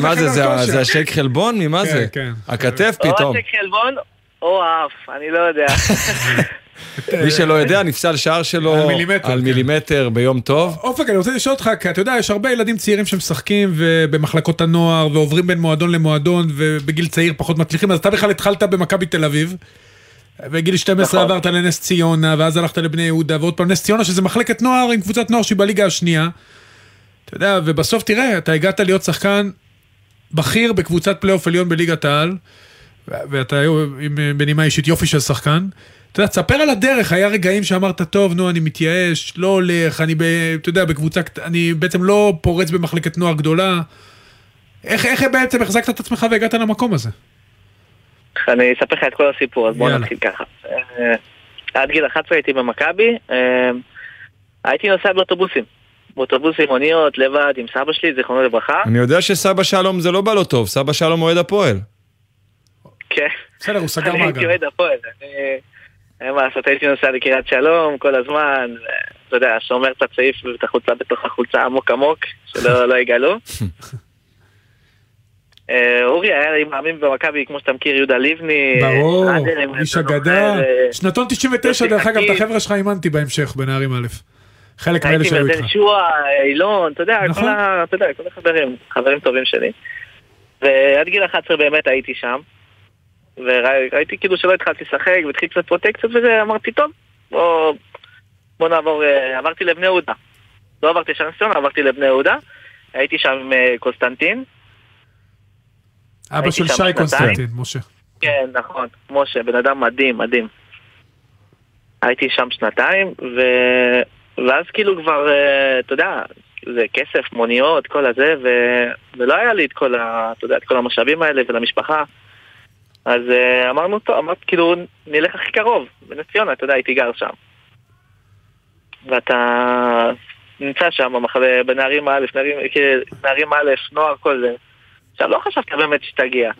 מה זה, זה השייק חלבון? ממה כן, זה? כן. הכתף פתאום. או השייק חלבון או האף, אני לא יודע. מי שלא יודע, נפסל שער שלו על מילימטר, על מילימטר ביום טוב. אופק, אני רוצה לשאול אותך, כי אתה יודע, יש הרבה ילדים צעירים שמשחקים במחלקות הנוער, ועוברים בין מועדון למועדון, ובגיל צעיר פחות מצליחים, אז אתה בכלל התחלת במכבי תל אביב. בגיל 12 נכון. עברת לנס ציונה, ואז הלכת לבני יהודה, ועוד פעם נס ציונה, שזה מחלקת נוער עם קבוצת נוער שהיא בליגה השנייה. אתה יודע, ובסוף תראה, אתה הגעת להיות שחקן בכיר בקבוצת פלייאוף עליון בליגת העל, ואתה בנימה אישית יופי של שחקן. אתה יודע, תספר על הדרך, היה רגעים שאמרת, טוב, נו, אני מתייאש, לא הולך, אני, ב, אתה יודע, בקבוצה, אני בעצם לא פורץ במחלקת נוער גדולה. איך, איך בעצם החזקת את עצמך והגעת למקום הזה? אני אספר לך את כל הסיפור, אז בוא נתחיל ככה. אה, עד גיל 11 הייתי במכבי, אה, הייתי נוסע באוטובוסים. באוטובוסים, מוניות, לבד, עם סבא שלי, זיכרונו לברכה. אני יודע שסבא שלום זה לא בא לו טוב, סבא שלום אוהד הפועל. כן. בסדר, הוא סגר מעגל. אני הייתי אוהד הפועל. אין מה לעשות, הייתי נוסע לקריית שלום כל הזמן, אתה יודע, שומר את הצעיף ואת החולצה בתוך החולצה עמוק עמוק, שלא לא יגלו. אה, אורי היה לי מאמין במכבי, כמו שאתה מכיר, יהודה לבני. ברור, איש אגדה. שנתון 99, דרך אגב, את החבר'ה שלך אימנתי בהמשך, בנערים א'. חלק מאלה שהיו איתך. הייתי בדן שועה, אילון, אתה יודע, נכון. כל החברים, חברים טובים שלי. ועד גיל 11 באמת הייתי שם. וראיתי כאילו שלא התחלתי לשחק, והתחיל קצת פרוטקציות וזה, אמרתי, טוב, בוא, בוא נעבור, אה, עברתי לבני יהודה. לא עברתי שם ניסיון, עברתי לבני יהודה. הייתי שם עם אה, קונסטנטין. אבא של שי קונסטנטין, משה. כן, נכון, משה, בן אדם מדהים, מדהים. הייתי שם שנתיים, ו... ואז כאילו כבר, אה, אתה יודע, זה כסף, מוניות, כל הזה, ו... ולא היה לי את כל, ה... אתה יודע, את כל המשאבים האלה ולמשפחה. אז uh, אמרנו, טוב, אמרת, כאילו, נלך הכי קרוב, בנס ציונה, אתה יודע, הייתי גר שם. ואתה נמצא שם במחלה, בנערים א', נערים, נערים א', נוער, כל זה. עכשיו, לא חשבת באמת שתגיע.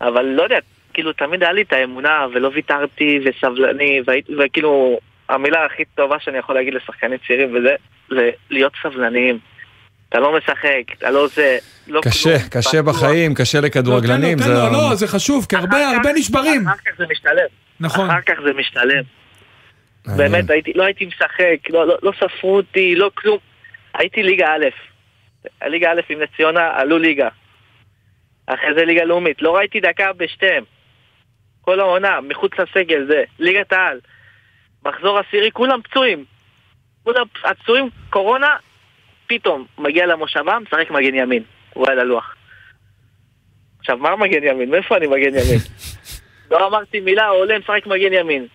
אבל לא יודע, כאילו, תמיד היה לי את האמונה, ולא ויתרתי, וסבלני, וכאילו, המילה הכי טובה שאני יכול להגיד לשחקנים צעירים, וזה, זה להיות סבלניים. אתה לא משחק, אתה לא זה, לא קשה, כלום. קשה בחיים, קשה לכדורגלנים. לא, תן לו, תן לו, לא, זה חשוב, כי הרבה, הרבה נשברים. אחר כך זה משתלם. נכון. אחר כך זה משתלם. באמת, הייתי, לא הייתי משחק, לא, לא, לא ספרו אותי, לא כלום. הייתי ליגה א', ליגה א' עם נס ציונה, עלו ליגה. אחרי זה ליגה לאומית, לא ראיתי דקה בשתיהם. כל העונה, מחוץ לסגל זה, ליגת העל. מחזור עשירי, כולם פצועים. כולם עצורים, קורונה, פתאום מגיע למושבה, משחק מגן ימין, הוא על הלוח. עכשיו, מה מגן ימין? מאיפה אני מגן ימין? לא אמרתי מילה, עולה, משחק מגן ימין.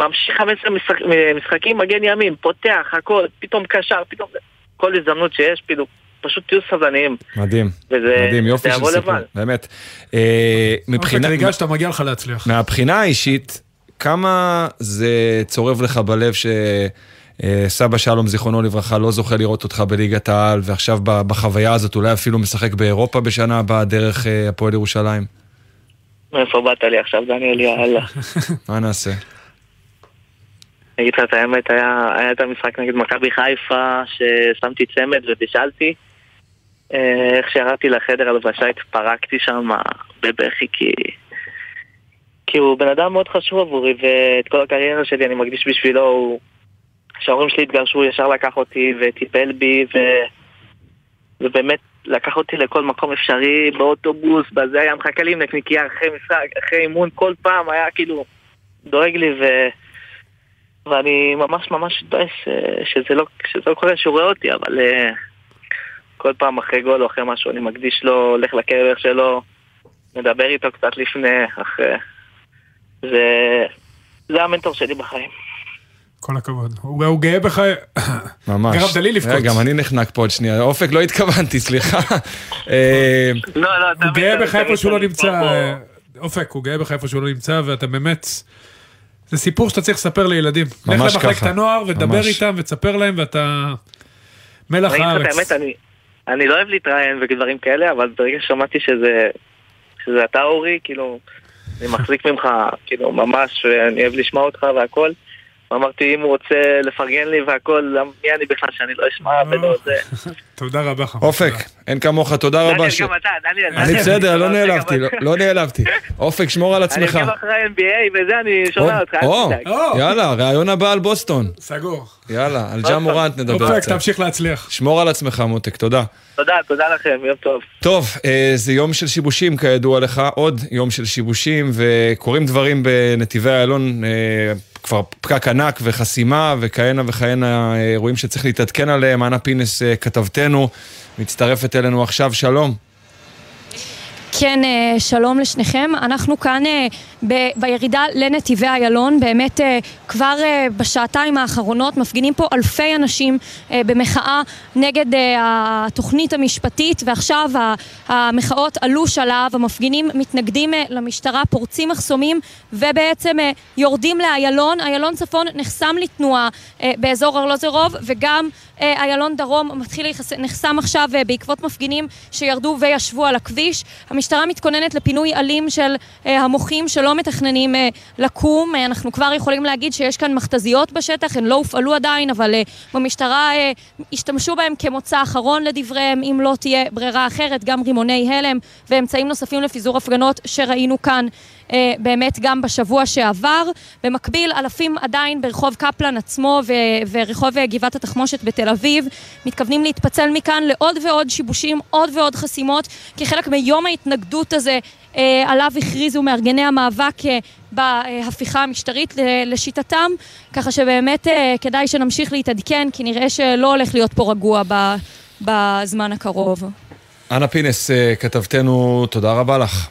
ממשיך 15 משחק, משחקים, מגן ימין, פותח, הכל, פתאום קשר, פתאום... כל הזדמנות שיש, פתאום, פשוט תהיו סבלניים. מדהים, וזה, מדהים, יופי של סיפור, באמת. אה, מבחינה... ריגשת, מגיע לך להצליח. מהבחינה האישית, כמה זה צורב לך בלב ש... אה, סבא שלום, זיכרונו לברכה, לא זוכה לראות אותך בליגת העל, ועכשיו בחוויה הזאת אולי אפילו משחק באירופה בשנה הבאה דרך אה, הפועל ירושלים. מאיפה באת לי עכשיו, דניאל, יאללה. מה נעשה? אני אגיד לך את האמת, היה, היה את המשחק נגד מכבי חיפה, ששמתי צמד ובישלתי. אה, איך שירדתי לחדר הלבשה התפרקתי שם בבכי כי... כי הוא בן אדם מאוד חשוב עבורי ואת כל הקריירה שלי אני מקדיש בשבילו כשההורים שלי התגרשו הוא ישר לקח אותי וטיפל בי ו... ובאמת לקח אותי לכל מקום אפשרי באוטובוס, בזה היה מחכה לי עם נקניקייה אחרי משחק, אחרי אימון כל פעם היה כאילו דואג לי ו... ואני ממש ממש מתבאס אה, שזה לא, שזה לא קורה שהוא רואה אותי אבל uh, כל פעם אחרי גול או אחרי משהו אני מקדיש לו, הולך לקרב שלו, מדבר איתו קצת לפני, אחרי... זה, זה המנטור שלי בחיים. כל הכבוד. הוא, הוא גאה בך... ממש. גרמת לי לבכות. גם אני נחנק פה עוד שנייה. אופק, לא התכוונתי, סליחה. אה, לא, לא, הוא גאה בך איפה שהוא לא נמצא. אופק, הוא גאה בך איפה שהוא לא נמצא, ואתה באמת... זה סיפור שאתה צריך לספר לילדים. ממש ככה. לך למחלקת הנוער ותדבר ממש. איתם ותספר להם, ואתה מלח אני אגיד לך את הארץ. האמת, אני, אני לא אוהב להתראיין ודברים כאלה, אבל ברגע ששמעתי שזה, שזה אתה אורי, כאילו, אני מחזיק ממך, כאילו, ממש, ואני אוהב לשמוע אותך והכל. ואמרתי, אם הוא רוצה לפרגן לי והכל, מי אני בכלל שאני לא אשמע ולא זה. תודה רבה לך. אופק, אין כמוך, תודה רבה. דניאל, גם אתה, דניאל. אני. בסדר, לא גם- נעלבתי, לא- לא נעלבתי. אופק, שמור על אני עצמך. עוקב אחרי NBA וזה, אני שומע אותך. יאללה, ראיון הבא על בוסטון. סגור. יאללה, על ג'ה מורנט נדבר אופק, קצת. תמשיך להצליח. שמור על עצמך, מותק, תודה. תודה, תודה לכם, יום טוב. טוב, אה, זה יום של שיבושים כידוע לך, עוד יום של שיבושים, וקורים דברים בנתיבי איילון, אה, כבר פקק ענק וחסימה וכהנה וכהנה אירועים שצריך להתעדכן עליהם. אנה פינס, אה, כתבתנו, מצטרפת אלינו עכשיו, שלום. כן, אה, שלום לשניכם. אנחנו כאן אה, ב- בירידה לנתיבי איילון. באמת אה, כבר בשעתיים האחרונות מפגינים פה אלפי אנשים אה, במחאה נגד התוכנית המשפטית, ועכשיו המחאות עלו שלב, המפגינים מתנגדים למשטרה, פורצים מחסומים ובעצם יורדים לאיילון. איילון צפון נחסם לתנועה באזור ארלוזרוב, וגם איילון דרום מתחיל להיחס- נחסם עכשיו בעקבות מפגינים שירדו וישבו על הכביש. המשטרה מתכוננת לפינוי אלים של אה, המוחים שלא מתכננים אה, לקום. אה, אנחנו כבר יכולים להגיד שיש כאן מכתזיות בשטח, הן לא הופעלו עדיין, אבל אה, במשטרה אה, השתמשו בהם כמוצא אחרון לדבריהם, אם לא תהיה ברירה אחרת, גם רימוני הלם ואמצעים נוספים לפיזור הפגנות שראינו כאן. אה, באמת גם בשבוע שעבר. במקביל, אלפים עדיין ברחוב קפלן עצמו ו- ורחוב אה, גבעת התחמושת בתל אביב מתכוונים להתפצל מכאן לעוד ועוד שיבושים, עוד ועוד חסימות, כחלק מיום ההתנגדות הזה אה, עליו הכריזו מארגני המאבק אה, בהפיכה המשטרית לשיטתם, ככה שבאמת אה, כדאי שנמשיך להתעדכן, כי נראה שלא הולך להיות פה רגוע ב- בזמן הקרוב. אנה פינס, כתבתנו, תודה רבה לך.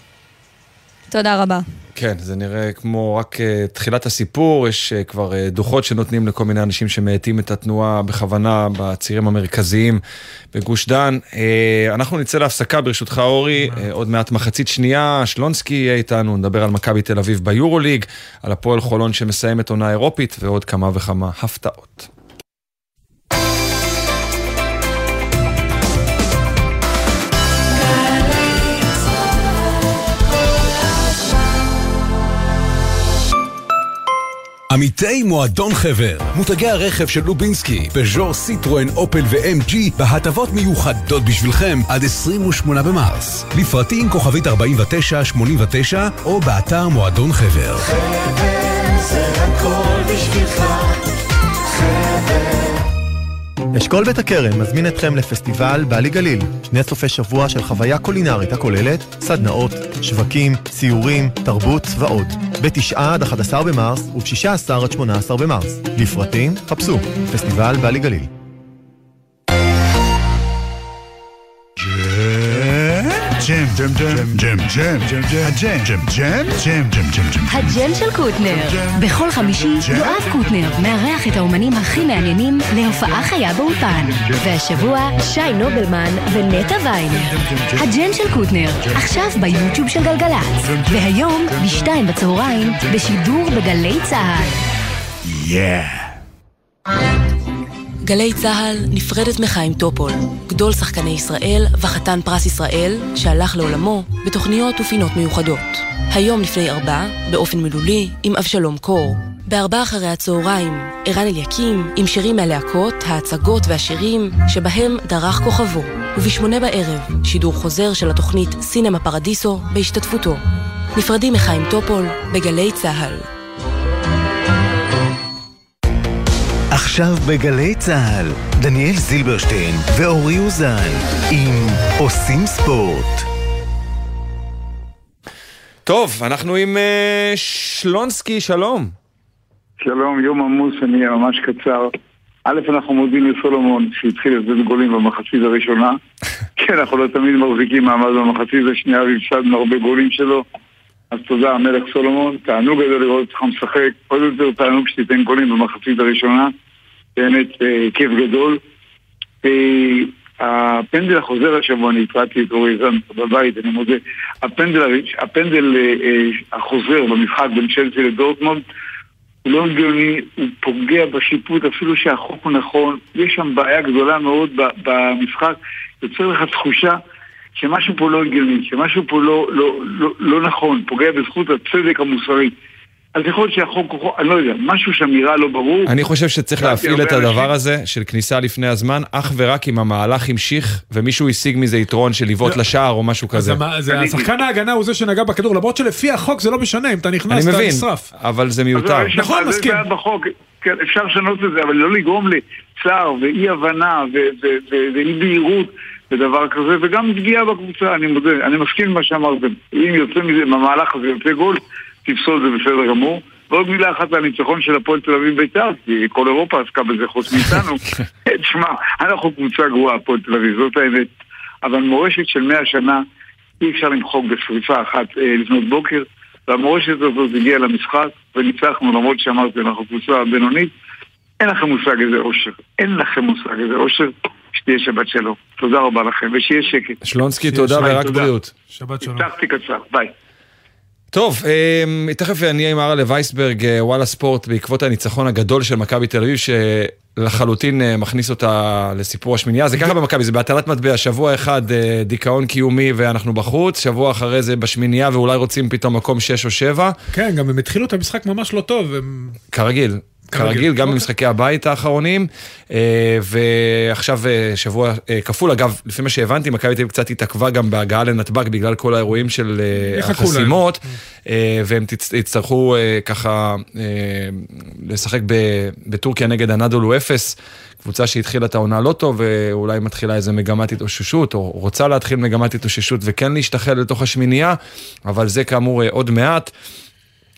תודה רבה. כן, זה נראה כמו רק uh, תחילת הסיפור, יש uh, כבר uh, דוחות שנותנים לכל מיני אנשים שמאטים את התנועה בכוונה בצירים המרכזיים בגוש דן. אנחנו נצא להפסקה, ברשותך אורי, עוד מעט מחצית שנייה, שלונסקי יהיה איתנו, נדבר על מכבי תל אביב ביורוליג, על הפועל חולון שמסיימת עונה אירופית ועוד כמה וכמה הפתעות. עמיתי מועדון חבר, מותגי הרכב של לובינסקי, פז'ור, סיטרואן, אופל ו-MG בהטבות מיוחדות בשבילכם עד 28 במרס. לפרטים כוכבית 4989 או באתר מועדון חבר. אשכול בית הכרם מזמין אתכם לפסטיבל בעלי גליל, שני סופי שבוע של חוויה קולינרית הכוללת סדנאות, שווקים, סיורים, תרבות ועוד. ב-9 עד 11 במרס וב-16 עד 18 במרס. לפרטים, חפשו, פסטיבל בעלי גליל. ג'ם, ג'ם, ג'ם, ג'ם, ג'ם, ג'ם, הג'ם, ג'ם, ג'ם, ג'ם, ג'ם, ג'ם, ג'ם. הג'ם של קוטנר. בכל חמישי יואב קוטנר מארח את האומנים הכי מעניינים להופעה חיה באולפן. והשבוע שי נובלמן ונטע ויינר. הג'ם של קוטנר, עכשיו ביוטיוב של גלגלצ. והיום, בשתיים בצהריים, בשידור בגלי צה"ל. Yeah. גלי צה"ל נפרדת מחיים טופול, גדול שחקני ישראל וחתן פרס ישראל, שהלך לעולמו בתוכניות ופינות מיוחדות. היום לפני ארבע, באופן מילולי, עם אבשלום קור. בארבע אחרי הצהריים, ערן אליקים, עם שירים מהלהקות, ההצגות והשירים שבהם דרך כוכבו. ובשמונה בערב, שידור חוזר של התוכנית סינמה פרדיסו בהשתתפותו. נפרדים מחיים טופול בגלי צה"ל. עכשיו בגלי צה"ל, דניאל זילברשטיין ואורי אוזן עם עושים ספורט. טוב, אנחנו עם uh, שלונסקי, שלום. שלום, יום עמוס, אני אהיה ממש קצר. א', אנחנו מודים לסולומון שהתחיל לתת גולים במחצית הראשונה. כן, אנחנו לא תמיד מחזיקים מעמד במחצית השנייה והפסדנו הרבה גולים שלו. אז תודה, המלך סולומון. תענוג גדול לראות אותך משחק. עוד יותר תענוג שתיתן גולים במחצית הראשונה. באמת אה, כיף גדול. אה, הפנדל החוזר השבוע, אני התרעתי את אורי זן בבית, אני מודה. הפנדל, הפנדל אה, אה, החוזר במשחק בין צ'לסי לדורטמונד הוא לא הגיוני, הוא פוגע בשיפוט אפילו שהחוק הוא נכון. יש שם בעיה גדולה מאוד במשחק. יוצר לך תחושה שמשהו פה לא הגיוני, שמשהו פה לא, לא, לא, לא נכון, פוגע בזכות הצדק המוסרי. אז יכול להיות שהחוק הוא, אני לא יודע, משהו שם נראה לא ברור. אני חושב שצריך להפעיל את הדבר הזה של כניסה לפני הזמן, אך ורק אם המהלך המשיך ומישהו השיג מזה יתרון של לבעוט לשער או משהו כזה. השחקן ההגנה הוא זה שנגע בכדור, למרות שלפי החוק זה לא משנה, אם אתה נכנס אתה נשרף. אני מבין, אבל זה מיותר. נכון, מסכים. כן, אפשר לשנות את זה, אבל לא לגרום לצער ואי הבנה ואי בהירות ודבר כזה, וגם פגיעה בקבוצה, אני מודה, אני מסכים מה שאמרתם. אם יוצא מזה, מהמהלך הזה יוצא גול, תפסול זה בסדר גמור. ועוד מילה אחת על הניצחון של הפועל תל אביב בית"ר, כי כל אירופה עסקה בזה חוץ מאיתנו. תשמע, אנחנו קבוצה גרועה, הפועל תל אביב, זאת האמת. אבל מורשת של מאה שנה, אי אפשר למחוק בשריפה אחת אה, לפנות בוקר, והמורשת הזאת הגיעה למשחק, וניצחנו למרות שאמרתי, אנחנו קבוצה בינונית. אין לכם מושג איזה אושר. אין לכם מושג איזה אושר. שתהיה שבת שלום. תודה רבה לכם, ושיהיה שקט. שלונסקי, תודה ורק בריאות. שבת שלום. הבטחתי קצר, ביי. טוב, אה, תכף אני אהיה עם הרלה וייסברג, אה, וואלה ספורט, בעקבות הניצחון הגדול של מכבי תל אביב, שלחלוטין אה, מכניס אותה לסיפור השמינייה. זה ככה במכבי, זה בהטלת מטבע, שבוע אחד דיכאון קיומי ואנחנו בחוץ, שבוע אחרי זה בשמינייה ואולי רוצים פתאום מקום 6 או 7. כן, גם הם התחילו את המשחק ממש לא טוב. כרגיל. כרגיל, גם במשחקי הבית האחרונים, אה, ועכשיו אה, שבוע אה, כפול, אגב, לפי מה שהבנתי, מכבי תל אביב קצת התעכבה גם בהגעה לנתב"ג בגלל כל האירועים של החסימות, והם יצטרכו ככה לשחק בטורקיה נגד הנדולו אפס. קבוצה שהתחילה את העונה לא טוב, ואולי מתחילה איזה מגמת התאוששות, או רוצה להתחיל מגמת התאוששות וכן להשתחל לתוך השמינייה, אבל זה כאמור עוד מעט.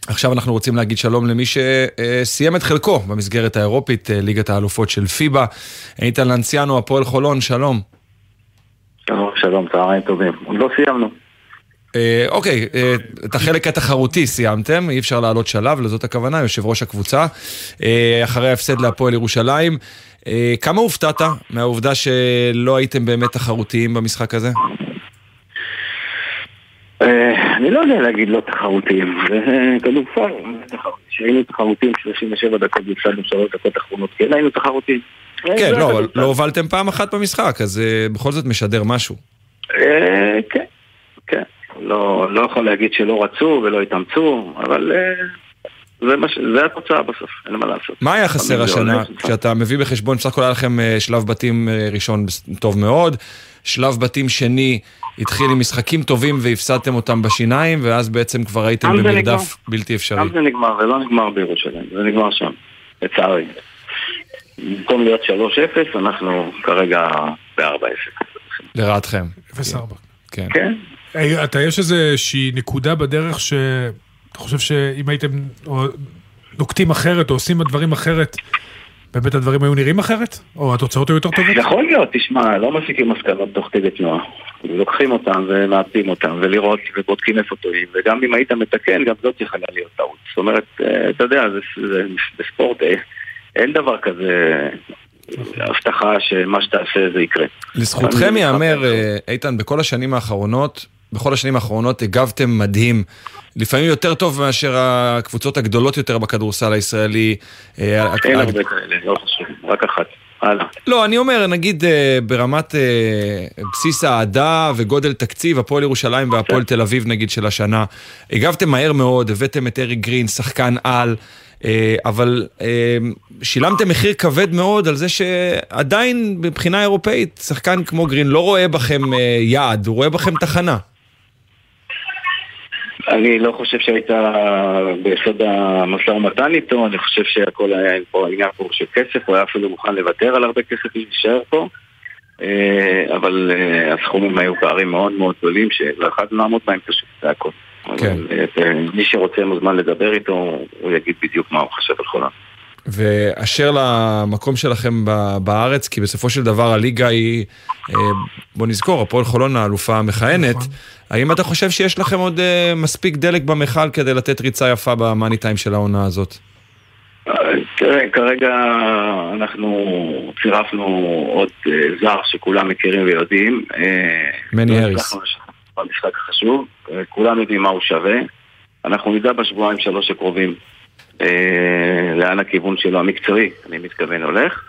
עכשיו אנחנו רוצים להגיד שלום למי שסיים את חלקו במסגרת האירופית, אה, ליגת האלופות של פיבה. איתן לנציאנו, הפועל חולון, שלום. שלום, שלום, צהריים טובים. עוד לא סיימנו. אה, אוקיי, אה, את החלק התחרותי סיימתם, אי אפשר לעלות שלב, לזאת הכוונה, יושב ראש הקבוצה. אחרי ההפסד להפועל ירושלים. כמה הופתעת מהעובדה שלא הייתם באמת תחרותיים במשחק הזה? אה, אני לא יודע להגיד לא תחרותיים, זה כדורסל, כשהיינו תחרותיים 37 דקות והפסדנו 3 דקות אחרונות, כן היינו תחרותיים. כן, לא, אבל לא הובלתם פעם אחת במשחק, אז אה, בכל זאת משדר משהו. אה, כן, כן. לא, לא יכול להגיד שלא רצו ולא התאמצו, אבל זה, מש... זה התוצאה בסוף, אין מה לעשות. מה היה חסר השנה, כשאתה מביא בחשבון, בסך הכל היה לכם שלב בתים ראשון טוב מאוד, שלב בתים שני התחיל עם משחקים טובים והפסדתם אותם בשיניים, ואז בעצם כבר הייתם במרדף בלתי אפשרי. גם זה נגמר, זה לא נגמר בירושלים, זה נגמר שם, לצערי. במקום להיות 3-0, אנחנו כרגע ב-4-0. לרעתכם. 0-4. כן. כן. אתה, יש איזושהי נקודה בדרך שאתה חושב שאם הייתם נוקטים אחרת או עושים דברים אחרת, באמת הדברים היו נראים אחרת? או התוצאות היו יותר טובות? יכול להיות, תשמע, לא מסיקים מסקנות תוך כדי תנועה. לוקחים אותם ומעטים אותם, ולראות ובודקים איפה טועים, וגם אם היית מתקן, גם זאת יכולה להיות טעות. זאת אומרת, אה, אתה יודע, זה, זה, בספורט אה, אין דבר כזה הבטחה שמה שתעשה זה יקרה. לזכותכם ייאמר, אה, איתן, בכל השנים האחרונות, בכל השנים האחרונות הגבתם מדהים. לפעמים יותר טוב מאשר הקבוצות הגדולות יותר בכדורסל הישראלי. אין הרבה כאלה, לא חשוב, רק אחת. הלאה. לא, אני אומר, נגיד אה, ברמת אה, בסיס האהדה וגודל תקציב, הפועל ירושלים והפועל תל אביב נגיד של השנה, הגבתם מהר מאוד, הבאתם את אריק גרין, שחקן על, אה, אבל שילמתם מחיר כבד מאוד על זה שעדיין מבחינה אירופאית, שחקן כמו גרין לא רואה בכם יעד, הוא רואה בכם תחנה. אני לא חושב שהיית ביסוד המשא ומתן איתו, אני חושב שהכל היה פה עניין פה של כסף, הוא היה אפילו מוכן לוותר על הרבה כסף בשביל להישאר פה. אה, אבל אה, הסכומים היו פערים מאוד מאוד גדולים שלא יכולנו לעמוד בהם פשוט, זה הכל. כן. אה, מי שרוצה מוזמן לדבר איתו, הוא יגיד בדיוק מה הוא חושב על חולון. ואשר למקום שלכם ב- בארץ, כי בסופו של דבר הליגה היא, אה, בוא נזכור, הפועל חולון האלופה המכהנת, האם אתה חושב שיש לכם עוד אה, מספיק דלק במכל כדי לתת ריצה יפה במאני טיים של העונה הזאת? תראה, כרגע אנחנו צירפנו עוד אה, זר שכולם מכירים ויודעים. מני לא האריס. במשחק החשוב, כולם יודעים מה הוא שווה. אנחנו נדע בשבועיים שלוש הקרובים לאן הכיוון שלו המקצועי, אני מתכוון, הולך.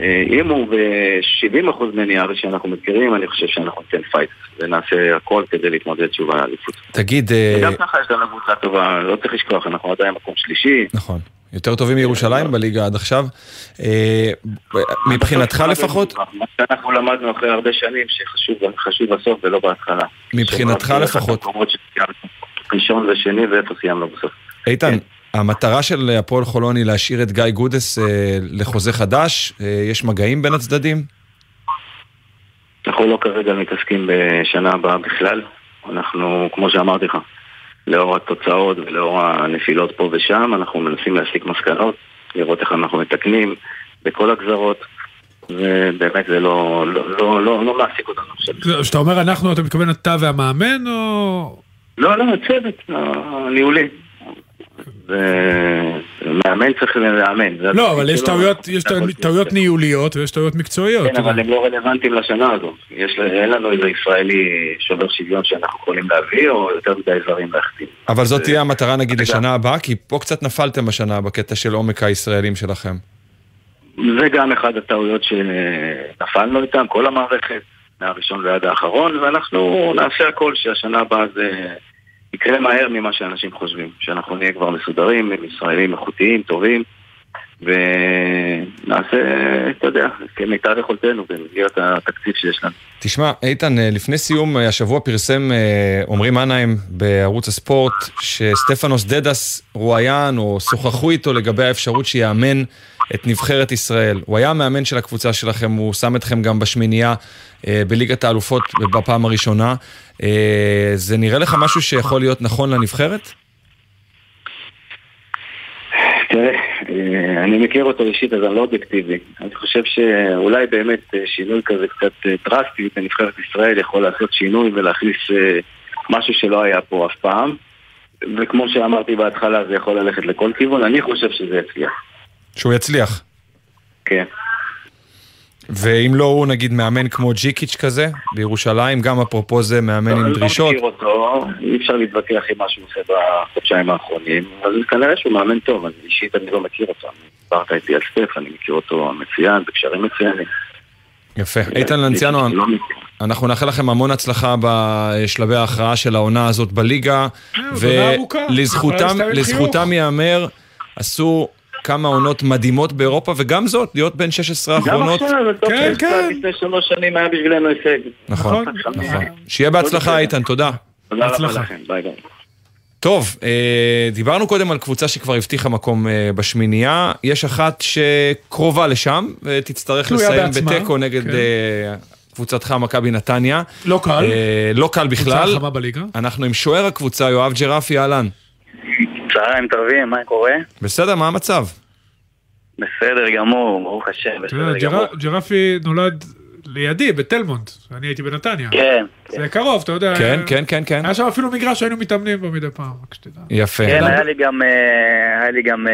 אה, אם הוא ב-70% מני האריס שאנחנו מכירים, אני חושב שאנחנו ניתן fight ונעשה הכל כדי להתמודד שוב על האליפות. תגיד, אה, וגם ככה יש לנו קבוצה טובה, לא צריך לשכוח, אנחנו עדיין מקום שלישי. נכון, יותר טובים מירושלים בליגה עד עכשיו. אה, מבחינתך לפחות, מה שאנחנו למדנו אחרי הרבה שנים, שחשוב חשוב בסוף ולא בהתחלה. מבחינתך לפחות, ראשון ושני ואיפה סיימנו בסוף. איתן, המטרה של הפועל חולון היא להשאיר את גיא גודס אה, לחוזה חדש, אה, יש מגעים בין הצדדים? אנחנו לא כרגע מתעסקים בשנה הבאה בכלל. אנחנו, כמו שאמרתי לך, לאור התוצאות ולאור הנפילות פה ושם, אנחנו מנסים להסיק מסקנות, לראות איך אנחנו מתקנים בכל הגזרות, ובאמת זה לא, לא, לא, לא, לא מעסיק אותנו עכשיו. כשאתה אומר אנחנו, אתה מתכוון אתה והמאמן, או... לא, לא, צוות הניהולי. ומאמן צריך לאמן. לא, אבל יש. טעויות, יש טעויות ניהוליות ויש טעויות מקצועיות. כן, אבל הם לא רלוונטיים לשנה הזו. יש, אין לנו איזה ישראלי שובר שוויון שאנחנו יכולים להביא, או יותר מדי זרים להחתים. אבל זאת תהיה המטרה נגיד לשנה הבאה, כי פה קצת נפלתם השנה בקטע של עומק הישראלים שלכם. זה גם אחד הטעויות שנפלנו איתם, כל המערכת, מהראשון ועד האחרון, ואנחנו נעשה הכל שהשנה הבאה זה יקרה מהר ממה שאנשים חושבים. שאנחנו נהיה כבר מסודרים, עם ישראלים איכותיים, טובים, ונעשה, אתה יודע, כמיטב יכולתנו במסגרת התקציב שיש לנו. תשמע, איתן, אה, לפני סיום, אה, השבוע פרסם אה, עמרי מנהיים בערוץ הספורט שסטפנוס דדס רואיין או שוחחו איתו לגבי האפשרות שיאמן את נבחרת ישראל. הוא היה המאמן של הקבוצה שלכם, הוא שם אתכם גם בשמינייה אה, בליגת האלופות בפעם הראשונה. אה, זה נראה לך משהו שיכול להיות נכון לנבחרת? תראה, אה, אני מכיר אותו אישית, אז אני לא אובייקטיבי. אני חושב שאולי באמת שינוי כזה קצת דרסטי בנבחרת ישראל יכול לעשות שינוי ולהכניס משהו שלא היה פה אף פעם. וכמו שאמרתי בהתחלה, זה יכול ללכת לכל כיוון. אני חושב שזה יצליח. שהוא יצליח. כן. ואם לא הוא נגיד מאמן כמו ג'יקיץ' כזה בירושלים, גם אפרופו זה מאמן עם אני דרישות. לא מכיר אותו, אי אפשר להתווכח עם מה שהוא עושה בחודשיים האחרונים, אבל כנראה שהוא מאמן טוב, אני אישית אני לא מכיר אותו. דיברת איתי על סטף, אני מכיר אותו מצוין, בקשרים מצוינים. יפה. איתן לנציאנו, לא אנחנו נאחל לכם המון הצלחה בשלבי ההכרעה של העונה הזאת בליגה, ולזכותם ייאמר, עשו כמה עונות מדהימות באירופה, וגם זאת, להיות בין 16 גם האחרונות. עכשיו, זה טוב כן, כן. לפני שלוש שנים היה בשבילנו הישג. נכון, נכון. שיהיה בהצלחה איתן, תודה. תודה רבה בהצלחה. לכם, ביי ביי. טוב, אה, דיברנו קודם על קבוצה שכבר הבטיחה מקום אה, בשמינייה, יש אחת שקרובה לשם, ותצטרך לסיים בתיקו נגד כן. אה, קבוצתך מכבי נתניה. לא קל. אה, לא קל בכלל. קבוצה חמה בליגה. אנחנו עם שוער הקבוצה, יואב ג'רפי, אהלן. צהריים טובים, מה קורה? בסדר, מה המצב? בסדר גמור, ברוך השם, בסדר גמור. ג'ר- ג'רפי נולד לידי, בתלמונד, אני הייתי בנתניה. כן, זה קרוב, אתה יודע. כן, כן, כן, כן. היה שם אפילו מגרש שהיינו מתאמנים בו מדי פעם, רק שתדע. יפה. כן, היה לי גם, אה, היה לי גם אה,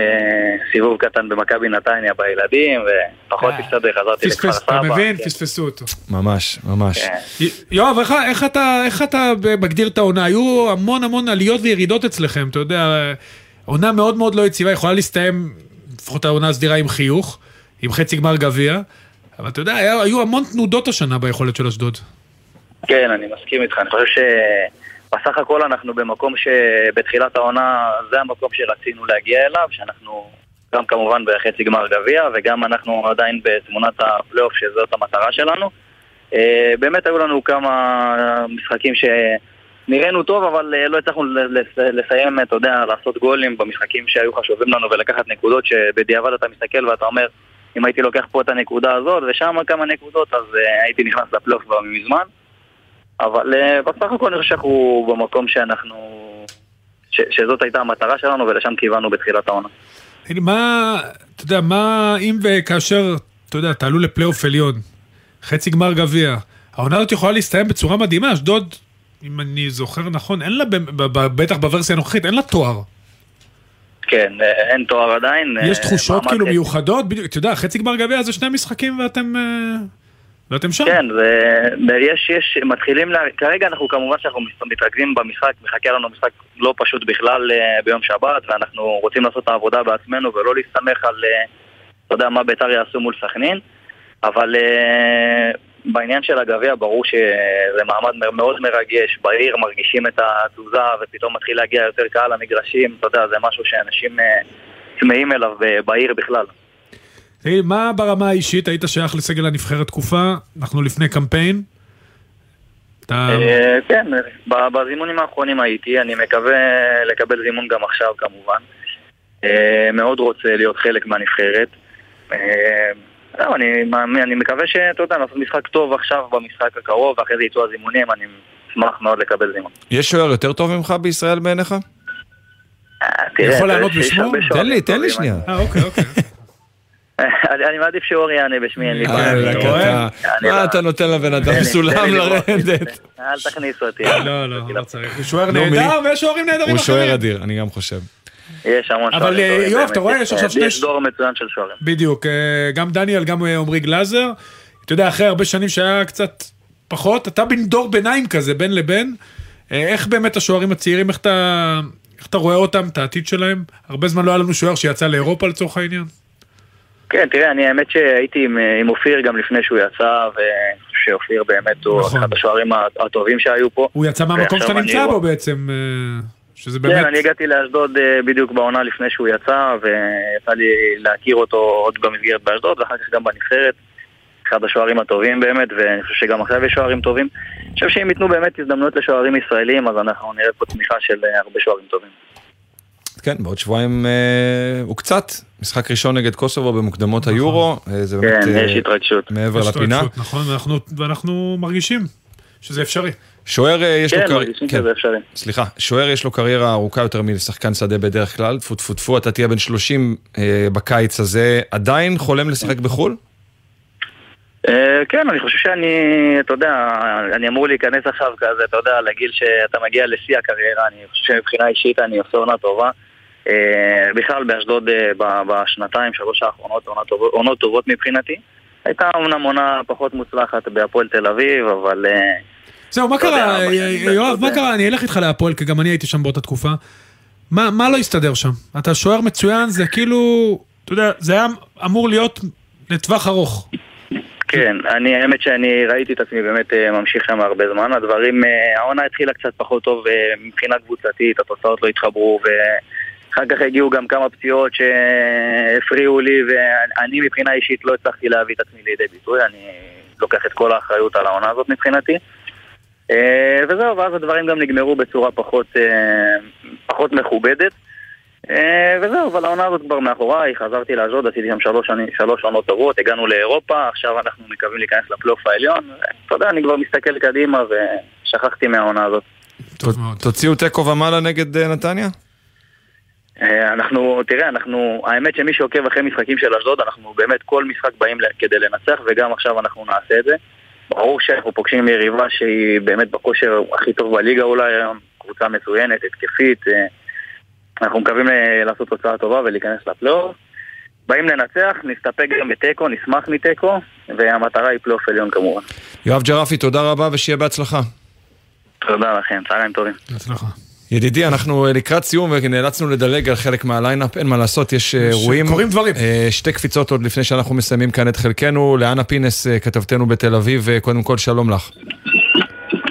סיבוב קטן במכבי נתניה בילדים, ופחות הסתדר, חזרתי לכפר פספס, אתה סבא. מבין? כן. פספסו אותו. ממש, ממש. כן. יואב, איך- איך אתה- איך אתה מגדיר את העונה? היו המון המון עליות וירידות אצלכם, אתה יודע, עונה מאוד מאוד לא יציבה, יכולה להסתיים, לפחות העונה הסדירה עם חיוך, עם חצי גמר גביע, אבל אתה יודע, היה- היו המון תנודות השנה ביכולת של אשדוד. כן, אני מסכים איתך. אני חושב שבסך הכל אנחנו במקום שבתחילת העונה זה המקום שרצינו להגיע אליו, שאנחנו גם כמובן בחצי גמר גביע וגם אנחנו עדיין בתמונת הפלייאוף שזאת המטרה שלנו. אה, באמת היו לנו כמה משחקים שנראינו טוב, אבל אה, לא הצלחנו לסיים, אתה יודע, לעשות גולים במשחקים שהיו חשובים לנו ולקחת נקודות שבדיעבד אתה מסתכל ואתה אומר, אם הייתי לוקח פה את הנקודה הזאת ושם כמה נקודות, אז אה, הייתי נכנס לפלייאוף כבר מזמן. אבל uh, בסך הכל אני חושב שאנחנו במקום שאנחנו... ש, שזאת הייתה המטרה שלנו ולשם כיוונו בתחילת העונה. מה, אתה יודע, מה אם וכאשר, אתה יודע, תעלו לפלייאוף עליון, חצי גמר גביע, העונה הזאת יכולה להסתיים בצורה מדהימה, אשדוד, אם אני זוכר נכון, אין לה, בטח בוורסיה הנוכחית, אין לה תואר. כן, אה, אין תואר עדיין. יש אה, תחושות מעמד כאילו. מיוחדות, בדיוק, אתה יודע, חצי גמר גביע זה שני משחקים ואתם, אה, ואתם שם. כן, זה, יש, יש, מתחילים, לה, כרגע אנחנו כמובן שאנחנו מתרכזים במשחק, מחכה לנו משחק לא פשוט בכלל ביום שבת, ואנחנו רוצים לעשות את העבודה בעצמנו ולא להסתמך על, אתה יודע, מה בית"ר יעשו מול סכנין, אבל בעניין של הגביע ברור שזה מעמד מאוד מרגש, בעיר מרגישים את התעוזה ופתאום מתחיל להגיע יותר קהל למגרשים, אתה יודע, זה משהו שאנשים אה, צמאים אליו אה, בעיר בכלל. תגיד, מה ברמה האישית, היית שייך לסגל הנבחרת תקופה, אנחנו לפני קמפיין. אתה... אה, כן, בזימונים האחרונים הייתי, אני מקווה לקבל זימון גם עכשיו כמובן. מאוד רוצה להיות חלק מהנבחרת. אה, זהו, אני אני מקווה שאתה יודע, לעשות משחק טוב עכשיו במשחק הקרוב, ואחרי זה יצאו הזימונים, אני אשמח מאוד לקבל זימון. יש שוער יותר טוב ממך בישראל בעיניך? תראה, יכול יש- לענות בשמו? הרבה תן לי, תן לי שנייה. אה, אוקיי, אוקיי. אני מעדיף שאורי יענה בשמי, אין לי בעיה. מה לא- אתה נותן לבן אדם סולם לרדת? אל תכניס אותי. לא, לא, לא צריך. הוא שוער? נהדר ויש שוערים נהדרים הוא שוער אחרים. אדיר, אני גם חושב. יש המון אבל, שוערים אה, טובים, יואב, באמת. אתה רואה, יש עכשיו שני- יש דור מצוין של שוערים. בדיוק, אה, גם דניאל, גם אה, עמרי גלאזר. אתה יודע, אחרי הרבה שנים שהיה קצת פחות, אתה בין דור ביניים כזה, בין לבין. אה, איך באמת השוערים הצעירים, איך אתה, איך אתה רואה אותם, את העתיד שלהם? הרבה זמן לא היה לנו שוער שיצא לאירופה לצורך העניין. כן, תראה, אני האמת שהייתי עם, אה, עם אופיר גם לפני שהוא יצא, ושאופיר באמת הוא נכון. אחד השוערים הטובים שהיו פה. הוא יצא מהמקום שאתה נמצא בו בעצם, שזה כן, באמת... אני הגעתי לאשדוד אה, בדיוק בעונה לפני שהוא יצא, ויצא לי להכיר אותו עוד במסגרת באשדוד, ואחר כך גם בנבחרת. אחד השוערים הטובים באמת, ואני חושב שגם עכשיו יש שוערים טובים. אני חושב שאם ייתנו באמת הזדמנויות לשוערים ישראלים, אז אנחנו נראה פה צמיחה של אה, הרבה שוערים טובים. כן, בעוד שבועיים אה, וקצת, משחק ראשון נגד קוסובו במוקדמות היורו, אה, זה באמת כן, אה, יש התרגשות. מעבר יש לפינה. התרגשות, נכון, ואנחנו, ואנחנו מרגישים שזה אפשרי. שוער אה, יש לו כן, קריירה, מרגישים שזה אפשרי. סליחה, שוער יש לו קריירה ארוכה יותר משחקן שדה בדרך כלל, טפו טפו טפו, אתה תהיה בן 30 אה, בקיץ הזה, עדיין חולם לשחק בחו"ל? אה, כן, אני חושב שאני, אתה יודע, אני אמור להיכנס עכשיו כזה, אתה יודע, לגיל שאתה מגיע לשיא הקריירה, אני חושב שמבחינה אישית אני עושה עונה טובה. אה, בכלל באשדוד בשנתיים, שלוש האחרונות, עונות טובות- מבחינתי. הייתה אומנם עונה פחות מוצלחת בהפועל תל אביב, אבל... זהו, מה לא קרה, בשנים אה, באשדוד, יואב, מה אה, קרה? אני אלך איתך להפועל, כי גם אני הייתי שם באותה תקופה. מה לא הסתדר שם? אתה שוער מצוין, זה כאילו, אתה יודע, זה היה אמור להיות לטווח ארוך. כן, אני, האמת שאני ראיתי את עצמי באמת אה, ממשיך שם הרבה זמן. הדברים, אה, העונה התחילה קצת פחות טוב אה, מבחינה קבוצתית, התוצאות לא התחברו, ואחר כך הגיעו גם כמה פציעות שהפריעו לי, ואני מבחינה אישית לא הצלחתי להביא את עצמי לידי ביטוי, אני לוקח את כל האחריות על העונה הזאת מבחינתי. אה, וזהו, ואז הדברים גם נגמרו בצורה פחות, אה, פחות מכובדת. אה, וזהו, אבל העונה הזאת כבר מאחוריי, חזרתי לאשדוד, עשיתי שם שלוש, שני- שלוש עונות טובות, הגענו לאירופה, עכשיו אנחנו מקווים להיכנס לפלייאוף העליון. אתה יודע, אני כבר מסתכל קדימה ושכחתי מהעונה הזאת. תוציאו תיקו ומעלה נגד נתניה? אנחנו, תראה, אנחנו, האמת שמי שעוקב אחרי משחקים של אשדוד, אנחנו באמת כל משחק באים כדי לנצח, וגם עכשיו אנחנו נעשה את זה. ברור שאנחנו פוגשים יריבה שהיא באמת בכושר הכי טוב בליגה אולי היום, קבוצה מצוינת, התקפית. אה, אנחנו מקווים ל- לעשות תוצאה טובה ולהיכנס לפלייאוף. באים לנצח, נסתפק גם בתיקו, נשמח מתיקו, והמטרה היא פלייאוף עליון כמובן. יואב ג'רפי, תודה רבה ושיהיה בהצלחה. תודה לכם, צהריים טובים. בהצלחה. ידידי, אנחנו אה, לקראת סיום ונאלצנו לדלג על חלק מה lineup, אין מה לעשות, יש אה, אירועים. קורים דברים. אה, שתי קפיצות עוד לפני שאנחנו מסיימים כאן את חלקנו. לאנה פינס, אה, כתבתנו בתל אביב, אה, קודם כל שלום לך.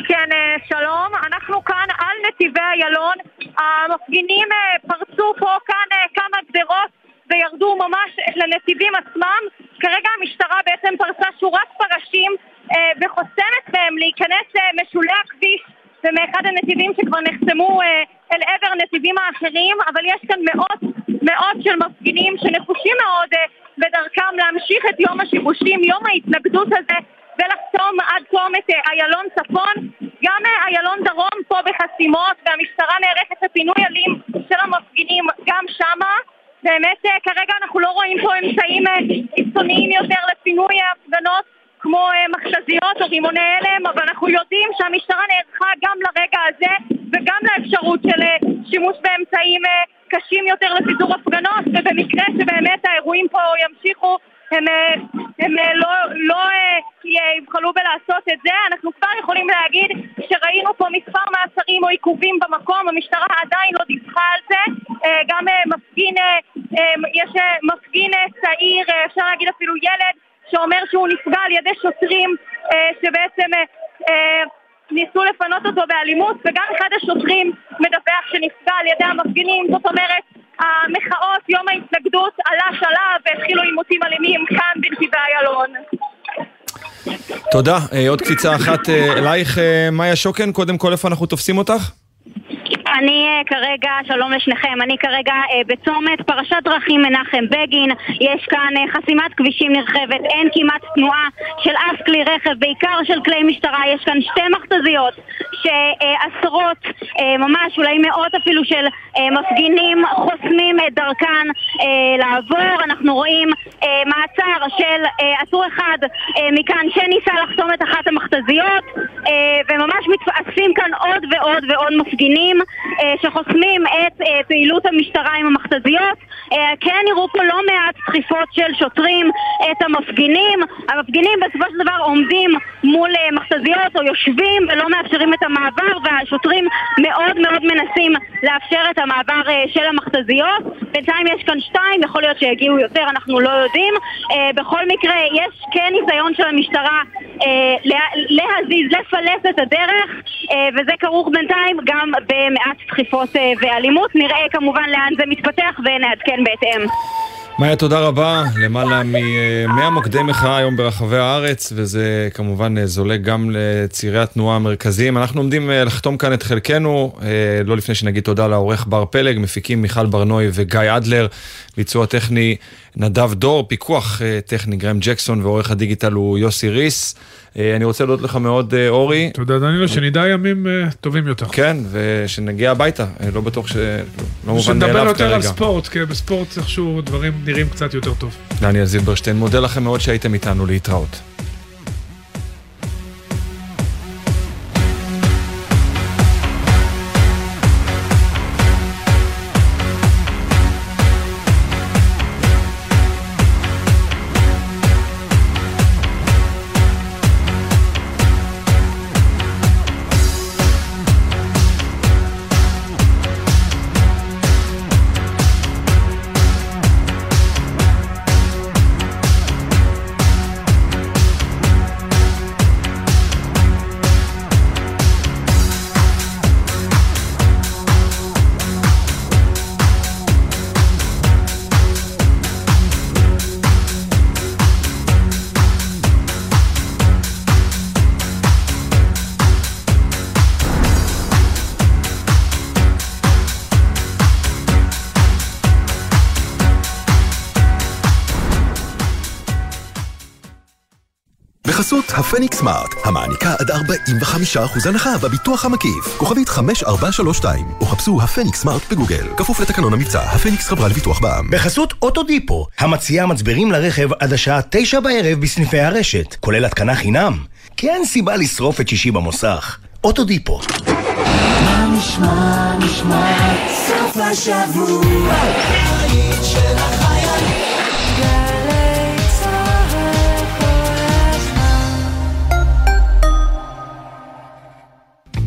כן, אה, שלום, אנחנו כאן על נתיבי איילון. המפגינים אה, פרצו פה כאן אה, כמה גדרות וירדו ממש לנתיבים עצמם. כרגע המשטרה בעצם פרצה שורת פרשים אה, וחוסמת מהם להיכנס אה, משולי הכביש ומאחד הנתיבים שכבר נחסמו אה, אל עבר הנתיבים האחרים, אבל יש כאן מאות מאות של מפגינים שנחושים מאוד אה, בדרכם להמשיך את יום השיבושים, יום ההתנגדות הזה ולחתום עד תום את אה, איילון צפון. גם איילון דרום פה בחסימות והמשטרה נערכת לפינוי אלים של המפגינים גם שמה. באמת כרגע אנחנו לא רואים פה אמצעים קיצוניים יותר לפינוי ההפגנות כמו אה, מכתזיות או רימוני הלם, אבל אנחנו יודעים שהמשטרה נערכה גם לרגע הזה וגם לאפשרות של אה, שימוש באמצעים אה, קשים יותר לפיזור הפגנות, ובמקרה שבאמת האירועים פה ימשיכו הם, הם לא, לא יבחלו בלעשות את זה. אנחנו כבר יכולים להגיד שראינו פה מספר מעצרים או עיכובים במקום, המשטרה עדיין לא דיווחה על זה. גם מפגין, יש מפגין צעיר, אפשר להגיד אפילו ילד, שאומר שהוא נפגע על ידי שוטרים אה, שבעצם אה, אה, ניסו לפנות אותו באלימות, וגם אחד השוטרים מדווח שנפגע על ידי המפגינים. זאת אומרת, המחאות, יום ההתנגדות עלה שלב והתחילו עימותים אלימים כאן בנתיבי איילון. תודה. אה, עוד קפיצה אחת אה, אלייך, אה, מאיה שוקן, קודם כל איפה אנחנו תופסים אותך? אני אה, כרגע, שלום לשניכם, אני כרגע אה, בצומת פרשת דרכים מנחם בגין, יש כאן אה, חסימת כבישים נרחבת, אין כמעט תנועה של אף כלי רכב, בעיקר של כלי משטרה, יש כאן שתי מכתזיות שעשרות, ממש אולי מאות אפילו של מפגינים חוסמים את דרכן לעבור, אנחנו רואים מעצר של עצור אחד מכאן שניסה לחסום את אחת המכתזיות וממש מתאספים כאן עוד ועוד ועוד מפגינים שחוסמים את אה, פעילות המשטרה עם המכתזיות. אה, כן נראו פה לא מעט דחיפות של שוטרים את המפגינים. המפגינים בסופו של דבר עומדים מול אה, מכתזיות או יושבים ולא מאפשרים את המעבר והשוטרים מאוד מאוד מנסים לאפשר את המעבר אה, של המכתזיות. בינתיים יש כאן שתיים, יכול להיות שיגיעו יותר, אנחנו לא יודעים. אה, בכל מקרה, יש כן ניסיון של המשטרה אה, לה- להזיז, לפלס את הדרך, אה, וזה כרוך בינתיים גם במעט דחיפות אה, ואלימות. נראה כמובן לאן זה מתפתח ונעדכן בהתאם. מאיה, תודה רבה. למעלה מ-100 מוקדי מחאה היום ברחבי הארץ, וזה כמובן אה, זולג גם לצירי התנועה המרכזיים. אנחנו עומדים אה, לחתום כאן את חלקנו, לא לפני שנגיד תודה לעורך בר פלג, מפיקים מיכל ברנוי וגיא אדלר, ביצוע טכני נדב דור, פיקוח טכני גרם ג'קסון, ועורך הדיגיטל הוא יוסי ריס. אה, אני רוצה להודות לך מאוד, אה, אורי. תודה דניאל, שנדע ימים אה, טובים יותר. כן, ושנגיע הביתה, לא בטוח ש... לא מובן מאליו שנדבר כרגע. יותר על ספורט, כי בספורט איכשהו דברים נראים קצת יותר טוב. דניאל זילברשטיין, מודה לכם מאוד שהייתם איתנו להתראות. בחסות הפניקס סמארט, המעניקה עד 45% הנחה בביטוח המקיף. כוכבית 5432, או חפשו הפניקס סמארט בגוגל. כפוף לתקנון המבצע, הפניקס חברה לביטוח בע"מ. בחסות אוטודיפו, המציעה מצברים לרכב עד השעה תשע בערב בסניפי הרשת, כולל התקנה חינם. כי אין סיבה לשרוף את שישי במוסך. אוטודיפו. מה נשמע, נשמע, סוף השבוע,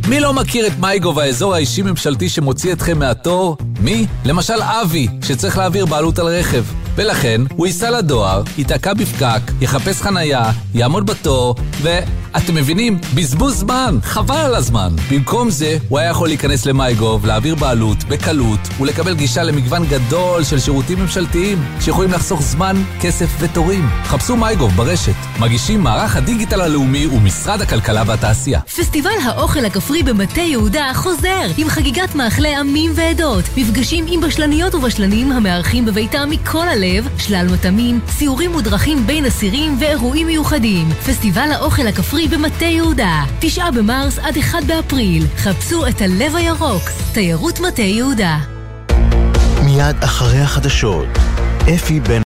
מי לא מכיר את מייגו והאזור האישי-ממשלתי שמוציא אתכם מהתור? מי? למשל אבי, שצריך להעביר בעלות על רכב. ולכן, הוא ייסע לדואר, ייתקע בפקק, יחפש חנייה, יעמוד בתור, ו... אתם מבינים? בזבוז זמן, חבל על הזמן. במקום זה, הוא היה יכול להיכנס למייגוב, להעביר בעלות, בקלות, ולקבל גישה למגוון גדול של שירותים ממשלתיים, שיכולים לחסוך זמן, כסף ותורים. חפשו מייגוב ברשת. מגישים מערך הדיגיטל הלאומי ומשרד הכלכלה והתעשייה. פסטיבל האוכל הכפרי במטה יהודה חוזר עם חגיגת מאכלי עמים ועדות, מפגשים עם בשלניות ובשלנים המארחים בביתם מכל הלב, שלל מטעמים, סיורים ודרכים בין אסירים ואירועים מיוחדים. פסטיבל האוכל הכפרי במטה יהודה, תשעה במרס עד אחד באפריל. חפשו את הלב הירוק, תיירות מטה יהודה. מיד אחרי החדשות, אפי בן